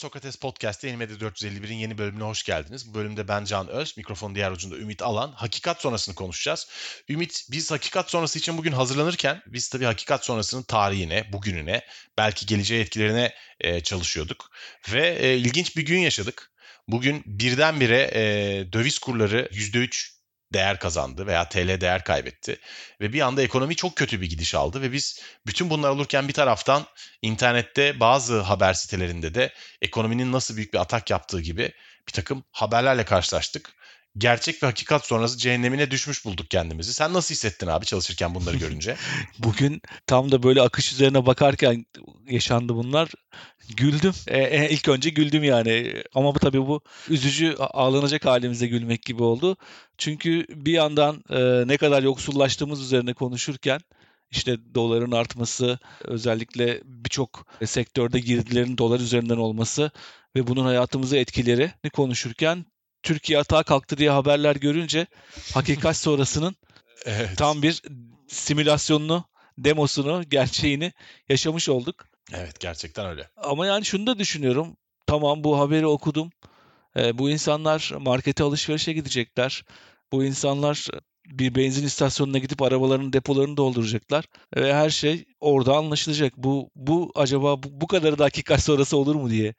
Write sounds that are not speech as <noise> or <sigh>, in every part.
Sokrates Podcast'te Yeni Medya 451'in yeni bölümüne hoş geldiniz. Bu bölümde ben Can Öz, mikrofonun diğer ucunda Ümit Alan. Hakikat sonrasını konuşacağız. Ümit, biz hakikat sonrası için bugün hazırlanırken biz tabii hakikat sonrasının tarihine, bugününe, belki geleceğe etkilerine e, çalışıyorduk. Ve e, ilginç bir gün yaşadık. Bugün birdenbire e, döviz kurları %3 değer kazandı veya TL değer kaybetti. Ve bir anda ekonomi çok kötü bir gidiş aldı ve biz bütün bunlar olurken bir taraftan internette bazı haber sitelerinde de ekonominin nasıl büyük bir atak yaptığı gibi bir takım haberlerle karşılaştık. Gerçek ve hakikat sonrası cehennemine düşmüş bulduk kendimizi. Sen nasıl hissettin abi çalışırken bunları <laughs> görünce? Bugün tam da böyle akış üzerine bakarken yaşandı bunlar. Güldüm. E, e, ilk önce güldüm yani. Ama bu tabii bu üzücü ağlanacak halimize gülmek gibi oldu. Çünkü bir yandan e, ne kadar yoksullaştığımız üzerine konuşurken işte doların artması, özellikle birçok sektörde girdilerin dolar üzerinden olması ve bunun hayatımıza etkilerini konuşurken Türkiye atağa kalktı diye haberler görünce hakikat <laughs> sonrasının evet. tam bir simülasyonunu, demosunu, gerçeğini yaşamış olduk. Evet gerçekten öyle. Ama yani şunu da düşünüyorum. Tamam bu haberi okudum. E, bu insanlar markete alışverişe gidecekler. Bu insanlar bir benzin istasyonuna gidip arabalarının depolarını dolduracaklar ve her şey orada anlaşılacak. Bu bu acaba bu, bu kadarı da hakikat sonrası olur mu diye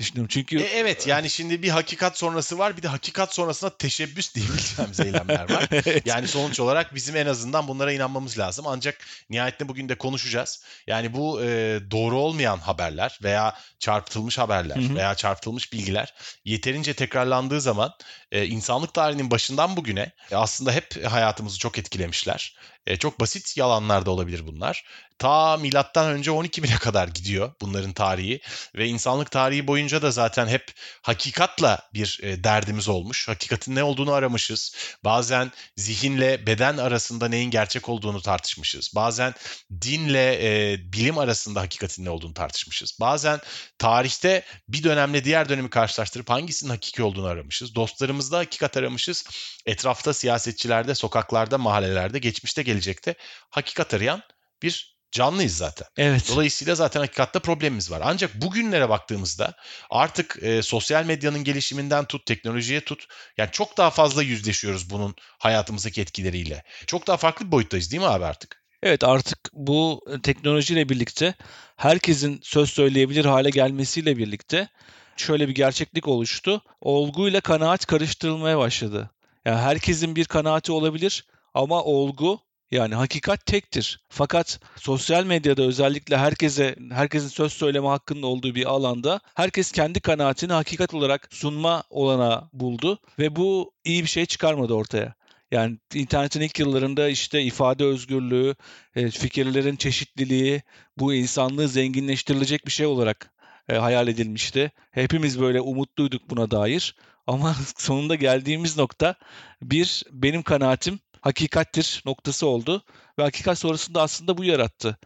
düşünüyorum. Çünkü e, evet yani şimdi bir hakikat sonrası var bir de hakikat sonrasında teşebbüs <laughs> diyebileceğimiz eylemler var. <laughs> evet. Yani sonuç olarak bizim en azından bunlara inanmamız lazım. Ancak nihayetinde bugün de konuşacağız. Yani bu e, doğru olmayan haberler veya çarpıtılmış haberler Hı-hı. veya çarpıtılmış bilgiler yeterince tekrarlandığı zaman e, insanlık tarihinin başından bugüne e, aslında hep hayatımızı çok etkilemişler. E, çok basit yalanlar da olabilir bunlar. Ta milattan önce 12 bine kadar gidiyor bunların tarihi ve insanlık tarihi boyunca da zaten hep hakikatla bir e, derdimiz olmuş. Hakikatin ne olduğunu aramışız. Bazen zihinle beden arasında neyin gerçek olduğunu tartışmışız. Bazen dinle e, bilim arasında hakikatin ne olduğunu tartışmışız. Bazen tarihte bir dönemle diğer dönemi karşılaştırıp hangisinin hakiki olduğunu aramışız. Dostlarımızda hakikat aramışız. Etrafta siyasetçilerde, sokaklarda, mahallelerde, geçmişte, gelecekte hakikat arayan bir canlıyız zaten. Evet. Dolayısıyla zaten hakikatte problemimiz var. Ancak bugünlere baktığımızda artık e, sosyal medyanın gelişiminden tut, teknolojiye tut. Yani çok daha fazla yüzleşiyoruz bunun hayatımızdaki etkileriyle. Çok daha farklı bir boyuttayız değil mi abi artık? Evet artık bu teknolojiyle birlikte herkesin söz söyleyebilir hale gelmesiyle birlikte şöyle bir gerçeklik oluştu. Olguyla kanaat karıştırılmaya başladı. Yani herkesin bir kanaati olabilir ama olgu yani hakikat tektir. Fakat sosyal medyada özellikle herkese herkesin söz söyleme hakkının olduğu bir alanda herkes kendi kanaatini hakikat olarak sunma olana buldu ve bu iyi bir şey çıkarmadı ortaya. Yani internetin ilk yıllarında işte ifade özgürlüğü, e, fikirlerin çeşitliliği, bu insanlığı zenginleştirilecek bir şey olarak e, hayal edilmişti. Hepimiz böyle umutluyduk buna dair. Ama <laughs> sonunda geldiğimiz nokta bir benim kanaatim hakikattir noktası oldu. Ve hakikat sonrasında aslında bu yarattı.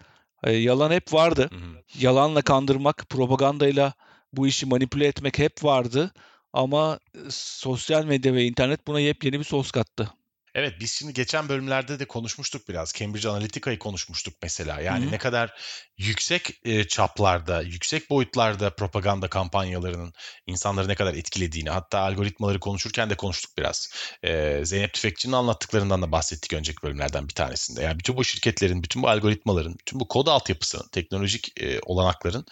E, yalan hep vardı. Hı hı. Yalanla kandırmak, propagandayla bu işi manipüle etmek hep vardı. Ama sosyal medya ve internet buna yepyeni bir sos kattı. Evet biz şimdi geçen bölümlerde de konuşmuştuk biraz. Cambridge Analytica'yı konuşmuştuk mesela. Yani Hı-hı. ne kadar yüksek e, çaplarda, yüksek boyutlarda propaganda kampanyalarının insanları ne kadar etkilediğini hatta algoritmaları konuşurken de konuştuk biraz. E, Zeynep Tüfekçi'nin anlattıklarından da bahsettik önceki bölümlerden bir tanesinde. Yani bütün bu şirketlerin, bütün bu algoritmaların, bütün bu kod altyapısının, teknolojik e, olanakların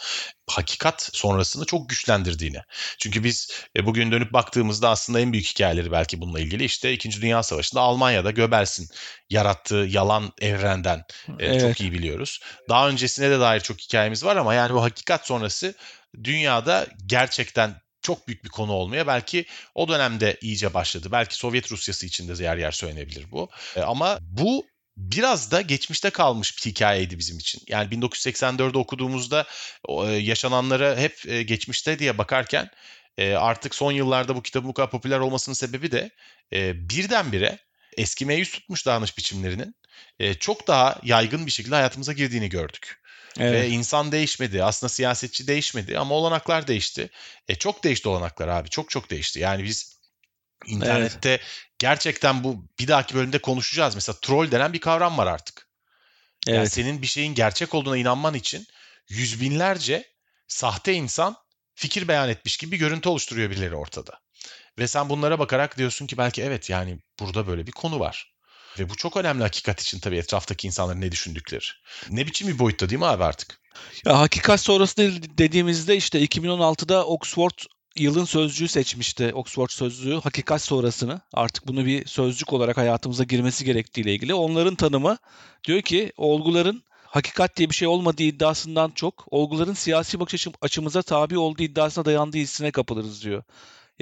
hakikat sonrasını çok güçlendirdiğini. Çünkü biz e, bugün dönüp baktığımızda aslında en büyük hikayeleri belki bununla ilgili işte 2. Dünya Savaşı'nda Almanya'da Göbels'in yarattığı yalan evrenden e, evet. çok iyi biliyoruz. Daha öncesine de dair çok hikayemiz var ama yani bu hakikat sonrası dünyada gerçekten çok büyük bir konu olmaya belki o dönemde iyice başladı. Belki Sovyet Rusyası için de yer yer söylenebilir bu. E, ama bu biraz da geçmişte kalmış bir hikayeydi bizim için. Yani 1984'de okuduğumuzda e, yaşananlara hep e, geçmişte diye bakarken e, artık son yıllarda bu kitabın bu kadar popüler olmasının sebebi de birdenbire eskimeye yüz tutmuş davranış biçimlerinin e, çok daha yaygın bir şekilde hayatımıza girdiğini gördük. Evet. Ve insan değişmedi. Aslında siyasetçi değişmedi ama olanaklar değişti. E çok değişti olanaklar abi. Çok çok değişti. Yani biz internette evet. gerçekten bu bir dahaki bölümde konuşacağız. Mesela troll denen bir kavram var artık. Evet. Yani senin bir şeyin gerçek olduğuna inanman için yüz binlerce sahte insan fikir beyan etmiş gibi bir görüntü oluşturuyor birileri ortada. Ve sen bunlara bakarak diyorsun ki belki evet yani burada böyle bir konu var. Ve bu çok önemli hakikat için tabii etraftaki insanların ne düşündükleri. Ne biçim bir boyutta değil mi abi artık? Ya hakikat sonrası dediğimizde işte 2016'da Oxford yılın sözcüğü seçmişti Oxford sözlüğü hakikat sonrasını. Artık bunu bir sözcük olarak hayatımıza girmesi gerektiğiyle ilgili. Onların tanımı diyor ki olguların hakikat diye bir şey olmadığı iddiasından çok olguların siyasi bakış açımıza tabi olduğu iddiasına dayandığı hissine kapılırız diyor.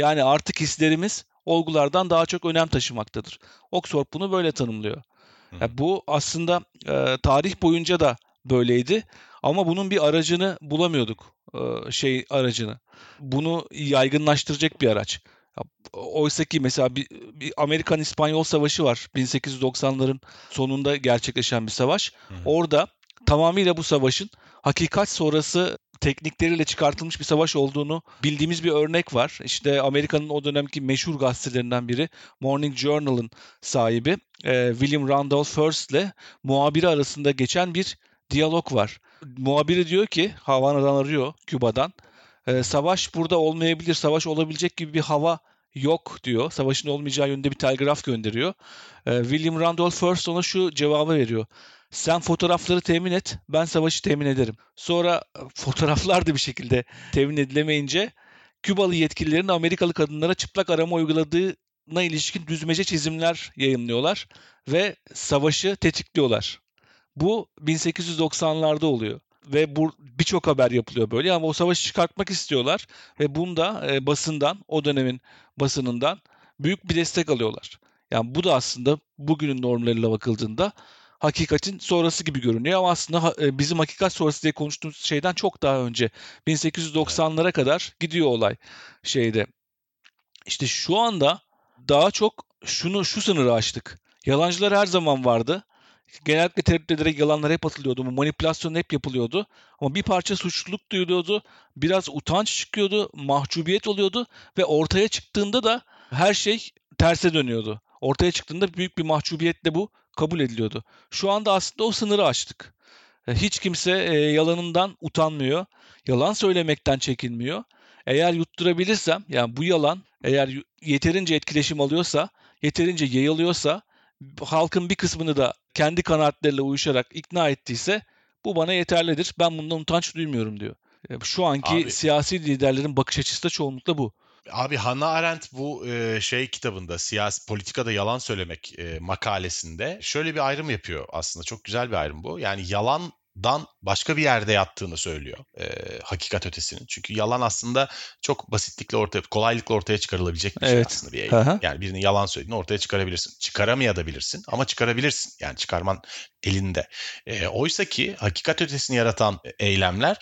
Yani artık hislerimiz olgulardan daha çok önem taşımaktadır. Oxford bunu böyle tanımlıyor. Yani bu aslında e, tarih boyunca da böyleydi ama bunun bir aracını bulamıyorduk. E, şey aracını. Bunu yaygınlaştıracak bir araç. Oysa ki mesela bir, bir Amerikan-İspanyol Savaşı var. 1890'ların sonunda gerçekleşen bir savaş. Hı hı. Orada tamamıyla bu savaşın hakikat sonrası teknikleriyle çıkartılmış bir savaş olduğunu bildiğimiz bir örnek var. İşte Amerika'nın o dönemki meşhur gazetelerinden biri Morning Journal'ın sahibi e, William Randolph Hearst ile muhabiri arasında geçen bir diyalog var. Muhabiri diyor ki Havana'dan arıyor Küba'dan. E, savaş burada olmayabilir, savaş olabilecek gibi bir hava yok diyor. Savaşın olmayacağı yönde bir telgraf gönderiyor. E, William Randolph Hearst ona şu cevabı veriyor. Sen fotoğrafları temin et, ben savaşı temin ederim. Sonra e, fotoğraflar da bir şekilde temin edilemeyince Kübalı yetkililerin Amerikalı kadınlara çıplak arama uyguladığına ilişkin düzmece çizimler yayınlıyorlar ve savaşı tetikliyorlar. Bu 1890'larda oluyor ve bu birçok haber yapılıyor böyle ama o savaşı çıkartmak istiyorlar ve bunda e, basından o dönemin basınından büyük bir destek alıyorlar. Yani bu da aslında bugünün normlarıyla bakıldığında hakikatin sonrası gibi görünüyor ama aslında e, bizim hakikat sonrası diye konuştuğumuz şeyden çok daha önce 1890'lara kadar gidiyor olay şeyde. İşte şu anda daha çok şunu şu sınırı açtık. Yalancılar her zaman vardı. Genellikle tereddüt ederek yalanlar hep atılıyordu. Bu manipülasyon hep yapılıyordu. Ama bir parça suçluluk duyuluyordu. Biraz utanç çıkıyordu. Mahcubiyet oluyordu. Ve ortaya çıktığında da her şey terse dönüyordu. Ortaya çıktığında büyük bir mahcubiyetle bu kabul ediliyordu. Şu anda aslında o sınırı açtık. E, hiç kimse e, yalanından utanmıyor. Yalan söylemekten çekinmiyor. Eğer yutturabilirsem yani bu yalan eğer yeterince etkileşim alıyorsa, yeterince yayılıyorsa, halkın bir kısmını da kendi kanaatleriyle uyuşarak ikna ettiyse bu bana yeterlidir. Ben bundan utanç duymuyorum diyor. E, şu anki Abi, siyasi liderlerin bakış açısı da çoğunlukla bu. Abi Hannah Arendt bu e, şey kitabında siyasi politikada yalan söylemek e, makalesinde şöyle bir ayrım yapıyor aslında çok güzel bir ayrım bu. Yani yalan dan başka bir yerde yattığını söylüyor e, hakikat ötesinin. Çünkü yalan aslında çok basitlikle ortaya, kolaylıkla ortaya çıkarılabilecek bir şey aslında bir eylem. Yani birinin yalan söylediğini ortaya çıkarabilirsin. Çıkaramayabilirsin ama çıkarabilirsin. Yani çıkarman elinde. E, oysa ki hakikat ötesini yaratan eylemler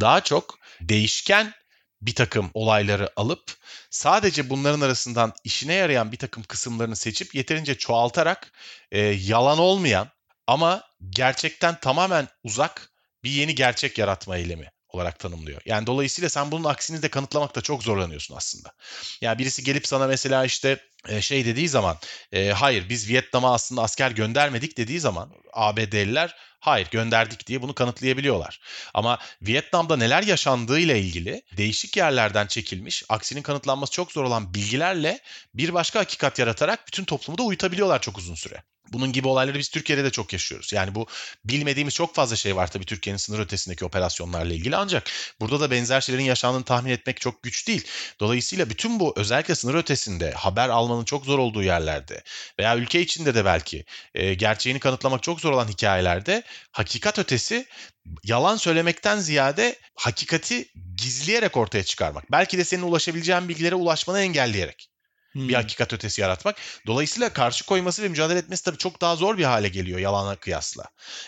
daha çok değişken bir takım olayları alıp sadece bunların arasından işine yarayan bir takım kısımlarını seçip yeterince çoğaltarak e, yalan olmayan ama gerçekten tamamen uzak bir yeni gerçek yaratma eylemi olarak tanımlıyor. Yani dolayısıyla sen bunun aksini de kanıtlamakta çok zorlanıyorsun aslında. Yani birisi gelip sana mesela işte şey dediği zaman e, hayır biz Vietnam'a aslında asker göndermedik dediği zaman ABD'liler hayır gönderdik diye bunu kanıtlayabiliyorlar. Ama Vietnam'da neler yaşandığıyla ilgili değişik yerlerden çekilmiş aksinin kanıtlanması çok zor olan bilgilerle bir başka hakikat yaratarak bütün toplumu da uyutabiliyorlar çok uzun süre. Bunun gibi olayları biz Türkiye'de de çok yaşıyoruz. Yani bu bilmediğimiz çok fazla şey var tabii Türkiye'nin sınır ötesindeki operasyonlarla ilgili ancak burada da benzer şeylerin yaşandığını tahmin etmek çok güç değil. Dolayısıyla bütün bu özellikle sınır ötesinde haber almanın çok zor olduğu yerlerde veya ülke içinde de belki e, gerçeğini kanıtlamak çok zor olan hikayelerde hakikat ötesi yalan söylemekten ziyade hakikati gizleyerek ortaya çıkarmak. Belki de senin ulaşabileceğin bilgilere ulaşmanı engelleyerek. Hmm. Bir hakikat ötesi yaratmak. Dolayısıyla karşı koyması ve mücadele etmesi tabii çok daha zor bir hale geliyor yalana kıyasla.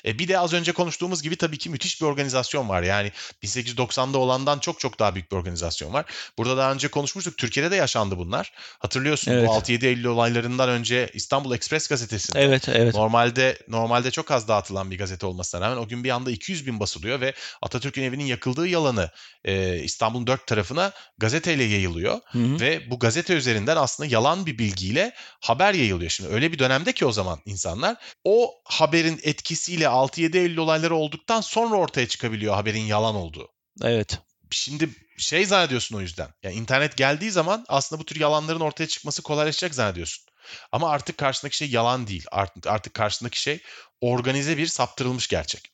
E bir de az önce konuştuğumuz gibi tabii ki müthiş bir organizasyon var. Yani 1890'da olandan çok çok daha büyük bir organizasyon var. Burada daha önce konuşmuştuk. Türkiye'de de yaşandı bunlar. Hatırlıyorsun evet. bu 6-7 Eylül olaylarından önce İstanbul Express gazetesinde. Evet, evet. Normalde normalde çok az dağıtılan bir gazete olmasına rağmen o gün bir anda 200 bin basılıyor ve Atatürk'ün evinin yakıldığı yalanı e, İstanbul'un dört tarafına gazeteyle yayılıyor. Hı hı. Ve bu gazete üzerinden aslında yalan bir bilgiyle haber yayılıyor. Şimdi öyle bir dönemde ki o zaman insanlar o haberin etkisiyle 6-7 Eylül olayları olduktan sonra ortaya çıkabiliyor haberin yalan olduğu. Evet. Şimdi şey zannediyorsun o yüzden. Yani internet geldiği zaman aslında bu tür yalanların ortaya çıkması kolaylaşacak zannediyorsun. Ama artık karşındaki şey yalan değil. Artık, artık karşındaki şey organize bir saptırılmış gerçek.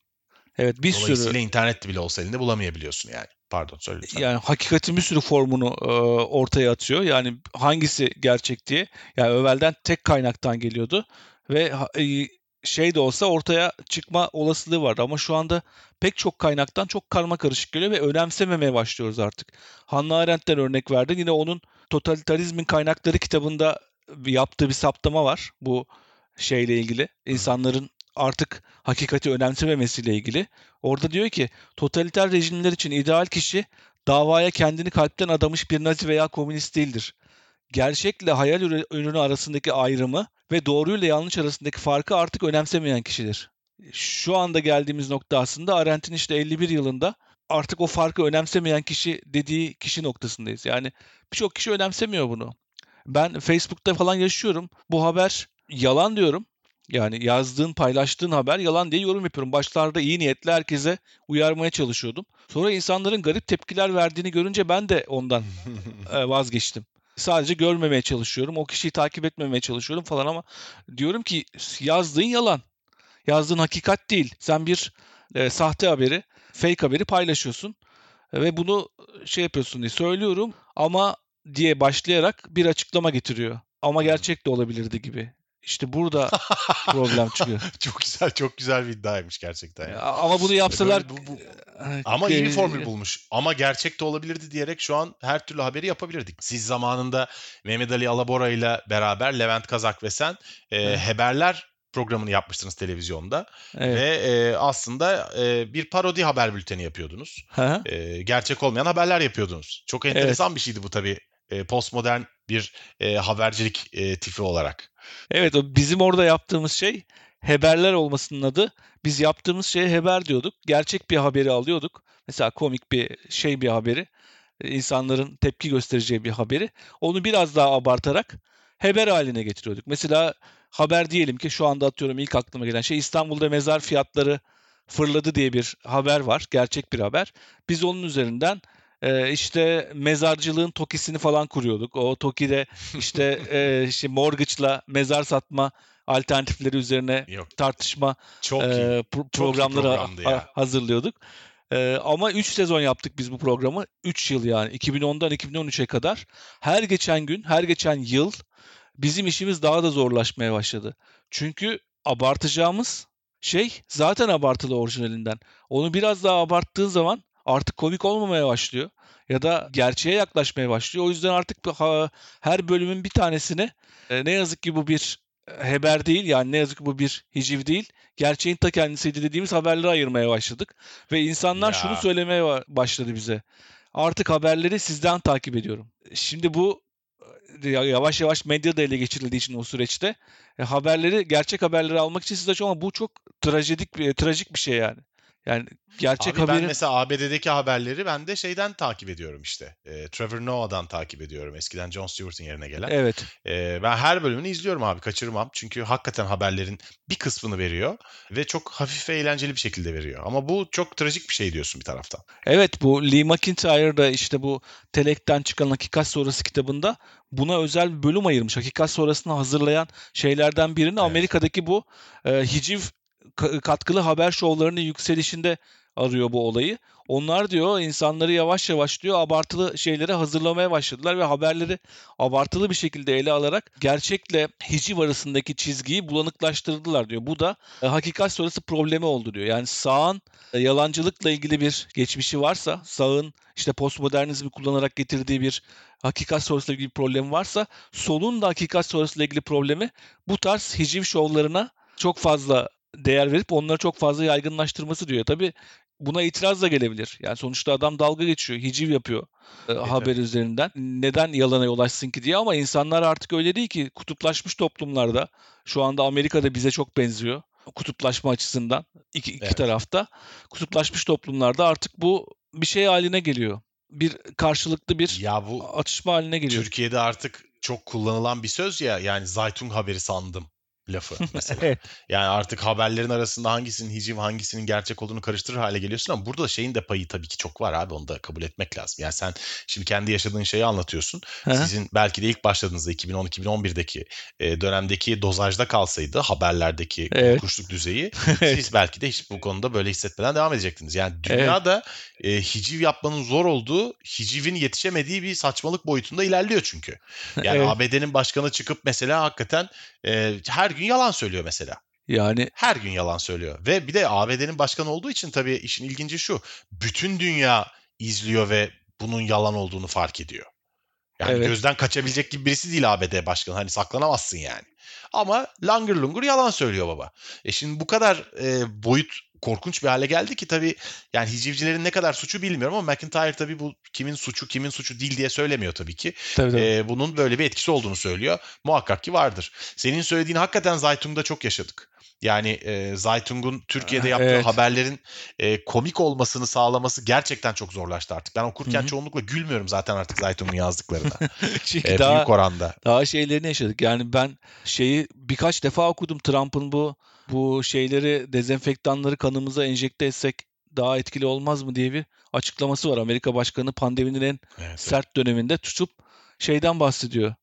Evet bir Dolayısıyla sürü. internet bile olsa elinde bulamayabiliyorsun yani. Pardon söyle lütfen. Yani hakikatin bir sürü formunu e, ortaya atıyor. Yani hangisi gerçek diye. Yani evvelden tek kaynaktan geliyordu ve e, şey de olsa ortaya çıkma olasılığı vardı ama şu anda pek çok kaynaktan çok karma karışık geliyor ve önemsememeye başlıyoruz artık. Hannah Arendt'ten örnek verdin. Yine onun Totalitarizmin Kaynakları kitabında yaptığı bir saptama var bu şeyle ilgili. İnsanların artık hakikati önemsememesiyle ilgili. Orada diyor ki totaliter rejimler için ideal kişi davaya kendini kalpten adamış bir nazi veya komünist değildir. Gerçekle hayal ürünü arasındaki ayrımı ve doğruyla yanlış arasındaki farkı artık önemsemeyen kişidir. Şu anda geldiğimiz nokta aslında Arendt'in işte 51 yılında artık o farkı önemsemeyen kişi dediği kişi noktasındayız. Yani birçok kişi önemsemiyor bunu. Ben Facebook'ta falan yaşıyorum. Bu haber yalan diyorum. Yani yazdığın, paylaştığın haber yalan diye yorum yapıyorum. Başlarda iyi niyetli herkese uyarmaya çalışıyordum. Sonra insanların garip tepkiler verdiğini görünce ben de ondan <laughs> e, vazgeçtim. Sadece görmemeye çalışıyorum. O kişiyi takip etmemeye çalışıyorum falan ama diyorum ki yazdığın yalan. Yazdığın hakikat değil. Sen bir e, sahte haberi, fake haberi paylaşıyorsun ve bunu şey yapıyorsun diye söylüyorum ama diye başlayarak bir açıklama getiriyor. Ama gerçek de olabilirdi gibi. İşte burada <laughs> problem çıkıyor. çok güzel, çok güzel bir iddiaymış gerçekten. Yani. Ama bunu yapsalar... Bu, bu... Ama bir formül bulmuş. Ama gerçek de olabilirdi diyerek şu an her türlü haberi yapabilirdik. Siz zamanında Mehmet Ali Alabora ile beraber Levent Kazak ve sen e, Haberler programını yapmıştınız televizyonda evet. ve e, aslında e, bir parodi haber bülteni yapıyordunuz. E, gerçek olmayan haberler yapıyordunuz. Çok enteresan evet. bir şeydi bu tabii. E, postmodern bir e, habercilik e, tipi olarak. Evet bizim orada yaptığımız şey haberler olmasının adı. Biz yaptığımız şeye haber diyorduk. Gerçek bir haberi alıyorduk. Mesela komik bir şey bir haberi. insanların tepki göstereceği bir haberi. Onu biraz daha abartarak haber haline getiriyorduk. Mesela haber diyelim ki şu anda atıyorum ilk aklıma gelen şey İstanbul'da mezar fiyatları fırladı diye bir haber var. Gerçek bir haber. Biz onun üzerinden e, işte mezarcılığın tokisini falan kuruyorduk. O tokide işte <laughs> e, işte mortgage'la mezar satma alternatifleri üzerine Yok. tartışma Çok e, pro- programları ha- hazırlıyorduk. E, ama 3 sezon yaptık biz bu programı. 3 yıl yani 2010'dan 2013'e kadar. Her geçen gün, her geçen yıl bizim işimiz daha da zorlaşmaya başladı. Çünkü abartacağımız şey zaten abartılı orijinalinden. Onu biraz daha abarttığın zaman artık komik olmamaya başlıyor ya da gerçeğe yaklaşmaya başlıyor. O yüzden artık her bölümün bir tanesini e, ne yazık ki bu bir e, haber değil yani ne yazık ki bu bir hiciv değil. Gerçeğin ta kendisiydi dediğimiz haberleri ayırmaya başladık. Ve insanlar ya. şunu söylemeye başladı bize. Artık haberleri sizden takip ediyorum. Şimdi bu e, yavaş yavaş medya da ele geçirildiği için o süreçte haberleri gerçek haberleri almak için size ama bu çok trajedik bir trajik bir şey yani. Yani gerçek Abi haberin... ben mesela ABD'deki haberleri ben de şeyden takip ediyorum işte. E, Trevor Noah'dan takip ediyorum. Eskiden Jon Stewart'ın yerine gelen. Evet. E, ben her bölümünü izliyorum abi kaçırmam. Çünkü hakikaten haberlerin bir kısmını veriyor. Ve çok hafif ve eğlenceli bir şekilde veriyor. Ama bu çok trajik bir şey diyorsun bir taraftan. Evet bu Lee McIntyre da işte bu Telek'ten çıkan Hakikat Sonrası kitabında buna özel bir bölüm ayırmış. Hakikat sonrasını hazırlayan şeylerden birini evet. Amerika'daki bu e, hiciv katkılı haber şovlarının yükselişinde arıyor bu olayı. Onlar diyor insanları yavaş yavaş diyor abartılı şeylere hazırlamaya başladılar ve haberleri abartılı bir şekilde ele alarak gerçekle hiciv arasındaki çizgiyi bulanıklaştırdılar diyor. Bu da e, hakikat sonrası problemi oldu diyor. Yani sağın e, yalancılıkla ilgili bir geçmişi varsa, sağın işte postmodernizmi kullanarak getirdiği bir hakikat sonrasıyla ilgili bir problemi varsa, solun da hakikat sonrasıyla ilgili problemi bu tarz hiciv şovlarına çok fazla değer verip onları çok fazla yaygınlaştırması diyor. Tabii buna itiraz da gelebilir. Yani sonuçta adam dalga geçiyor, hiciv yapıyor e, haber üzerinden. Neden yalana yol açsın ki diye ama insanlar artık öyle değil ki kutuplaşmış toplumlarda. Şu anda Amerika'da bize çok benziyor kutuplaşma açısından iki, iki evet. tarafta. Kutuplaşmış toplumlarda artık bu bir şey haline geliyor. Bir karşılıklı bir ya bu atışma haline geliyor. Türkiye'de artık çok kullanılan bir söz ya yani Zaytun haberi sandım lafı <laughs> mesela. Yani artık haberlerin arasında hangisinin hiciv hangisinin gerçek olduğunu karıştırır hale geliyorsun ama burada şeyin de payı tabii ki çok var abi onu da kabul etmek lazım. Yani sen şimdi kendi yaşadığın şeyi anlatıyorsun. Sizin belki de ilk başladığınızda 2010-2011'deki e, dönemdeki dozajda kalsaydı haberlerdeki evet. kuşluk düzeyi <laughs> siz belki de hiç bu konuda böyle hissetmeden devam edecektiniz. Yani dünyada evet. e, hiciv yapmanın zor olduğu, hicivin yetişemediği bir saçmalık boyutunda ilerliyor çünkü. Yani evet. ABD'nin başkanı çıkıp mesela hakikaten e, her gün yalan söylüyor mesela. Yani her gün yalan söylüyor. Ve bir de ABD'nin başkanı olduğu için tabii işin ilginci şu. Bütün dünya izliyor ve bunun yalan olduğunu fark ediyor. Yani evet. gözden kaçabilecek gibi birisi değil ABD başkanı. Hani saklanamazsın yani. Ama langır lungur yalan söylüyor baba. E şimdi bu kadar e, boyut korkunç bir hale geldi ki tabii yani hicivcilerin ne kadar suçu bilmiyorum ama McIntyre tabii bu kimin suçu kimin suçu değil diye söylemiyor tabii ki. Tabii, tabii. Ee, bunun böyle bir etkisi olduğunu söylüyor. Muhakkak ki vardır. Senin söylediğin hakikaten Zaytung'da çok yaşadık. Yani e, Zaytung'un Türkiye'de yaptığı evet. haberlerin e, komik olmasını sağlaması gerçekten çok zorlaştı artık. Ben okurken Hı-hı. çoğunlukla gülmüyorum zaten artık Zaytung'un yazdıklarına. <laughs> Çünkü e, daha, büyük oranda. Daha şeylerini yaşadık. Yani ben şeyi birkaç defa okudum Trump'ın bu bu şeyleri dezenfektanları kanımıza enjekte etsek daha etkili olmaz mı diye bir açıklaması var. Amerika Başkanı pandeminin en evet, sert döneminde tutup şeyden bahsediyor.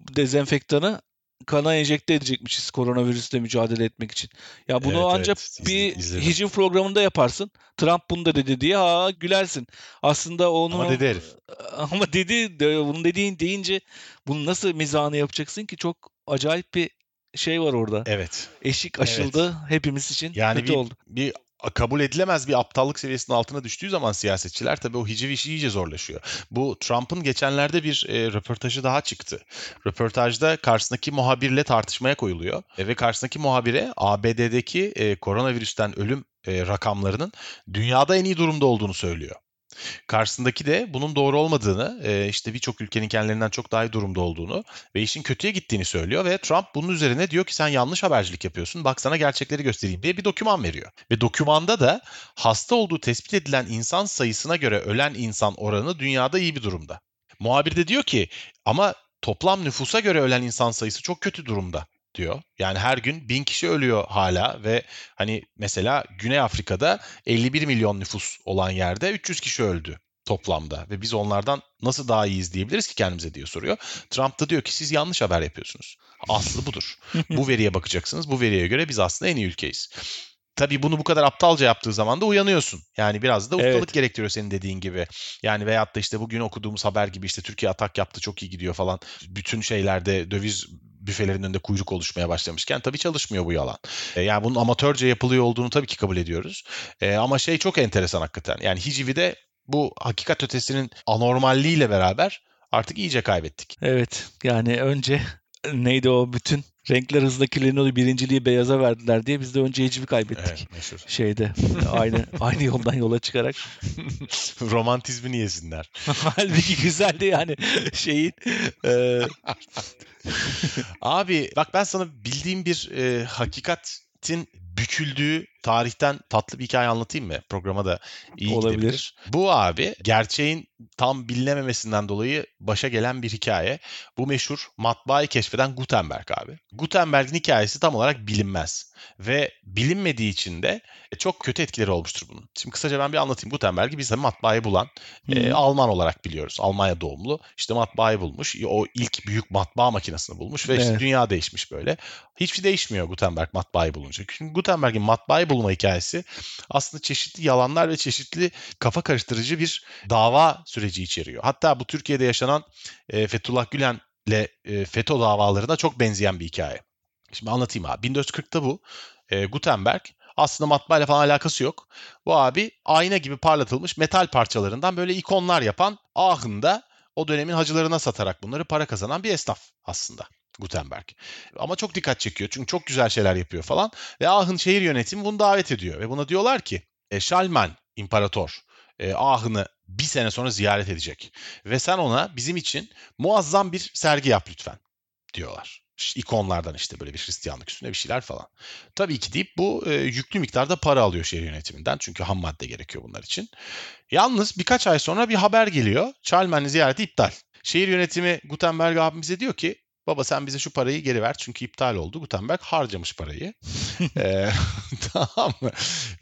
Dezenfektanı kana enjekte edecekmişiz koronavirüsle mücadele etmek için. Ya bunu evet, ancak evet. bir İzledim. hicim programında yaparsın. Trump bunu da dedi diye ha gülersin. Aslında onu ama dedi herif. <laughs> Ama dedi bunu dediğin deyince bunu nasıl mizahını yapacaksın ki çok acayip bir şey var orada. Evet. Eşik aşıldı evet. hepimiz için. Yani kötü bir, oldu. bir kabul edilemez bir aptallık seviyesinin altına düştüğü zaman siyasetçiler tabii o hiciv işi iyice zorlaşıyor. Bu Trump'ın geçenlerde bir e, röportajı daha çıktı. Röportajda karşısındaki muhabirle tartışmaya koyuluyor e, ve karşısındaki muhabire ABD'deki e, koronavirüsten ölüm e, rakamlarının dünyada en iyi durumda olduğunu söylüyor. Karşısındaki de bunun doğru olmadığını, e, işte birçok ülkenin kendilerinden çok daha iyi durumda olduğunu ve işin kötüye gittiğini söylüyor ve Trump bunun üzerine diyor ki sen yanlış habercilik yapıyorsun. Bak sana gerçekleri göstereyim diye bir doküman veriyor. Ve dokümanda da hasta olduğu tespit edilen insan sayısına göre ölen insan oranı dünyada iyi bir durumda. Muhabir de diyor ki ama toplam nüfusa göre ölen insan sayısı çok kötü durumda diyor. Yani her gün bin kişi ölüyor hala ve hani mesela Güney Afrika'da 51 milyon nüfus olan yerde 300 kişi öldü toplamda ve biz onlardan nasıl daha iyi izleyebiliriz ki kendimize diye soruyor. Trump da diyor ki siz yanlış haber yapıyorsunuz. Aslı budur. <laughs> bu veriye bakacaksınız. Bu veriye göre biz aslında en iyi ülkeyiz. Tabii bunu bu kadar aptalca yaptığı zaman da uyanıyorsun. Yani biraz da ustalık evet. gerektiriyor senin dediğin gibi. Yani veyahut da işte bugün okuduğumuz haber gibi işte Türkiye atak yaptı çok iyi gidiyor falan. Bütün şeylerde döviz büfelerin önünde kuyruk oluşmaya başlamışken tabii çalışmıyor bu yalan. E, yani bunun amatörce yapılıyor olduğunu tabii ki kabul ediyoruz. E, ama şey çok enteresan hakikaten. Yani Hicivi'de bu hakikat ötesinin anormalliğiyle beraber artık iyice kaybettik. Evet yani önce neydi o bütün renkler hızla kirleniyordu birinciliği beyaza verdiler diye biz de önce Hicivi kaybettik. Evet, meşhur. Şeyde aynı <laughs> aynı yoldan yola çıkarak. Romantizmini yesinler. <laughs> Halbuki güzeldi yani şeyin. E... Abi bak ben sana bildiğim bir e, hakikatin büküldüğü tarihten tatlı bir hikaye anlatayım mı? Programa da iyi Olabilir. gidebilir. Bu abi gerçeğin tam bilinememesinden dolayı başa gelen bir hikaye. Bu meşhur matbaayı keşfeden Gutenberg abi. Gutenberg'in hikayesi tam olarak bilinmez. Ve bilinmediği için de çok kötü etkileri olmuştur bunun. Şimdi kısaca ben bir anlatayım. Gutenberg'i biz de matbaayı bulan e, Alman olarak biliyoruz. Almanya doğumlu. İşte matbaayı bulmuş. O ilk büyük matbaa makinesini bulmuş ve evet. işte dünya değişmiş böyle. Hiçbir şey değişmiyor Gutenberg matbaayı bulunca. Çünkü Gutenberg'in matbaayı bulma hikayesi aslında çeşitli yalanlar ve çeşitli kafa karıştırıcı bir dava süreci içeriyor. Hatta bu Türkiye'de yaşanan e, Fethullah Gülen'le e, FETÖ davalarına çok benzeyen bir hikaye. Şimdi anlatayım abi. 1440'ta bu e, Gutenberg aslında matbaayla falan alakası yok. Bu abi ayna gibi parlatılmış metal parçalarından böyle ikonlar yapan Aachen'da o dönemin hacılarına satarak bunları para kazanan bir esnaf aslında. Gutenberg. Ama çok dikkat çekiyor çünkü çok güzel şeyler yapıyor falan. Ve Aachen şehir yönetimi bunu davet ediyor. Ve buna diyorlar ki e, Şalman imparator e, Aachen'ı bir sene sonra ziyaret edecek. Ve sen ona bizim için muazzam bir sergi yap lütfen diyorlar ikonlardan işte böyle bir Hristiyanlık üstünde bir şeyler falan. Tabii ki deyip bu e, yüklü miktarda para alıyor şehir yönetiminden. Çünkü ham madde gerekiyor bunlar için. Yalnız birkaç ay sonra bir haber geliyor. Charlemagne ziyareti iptal. Şehir yönetimi Gutenberg abimize diyor ki Baba sen bize şu parayı geri ver çünkü iptal oldu. Gutenberg harcamış parayı. <laughs> ee, <laughs> tamam mı?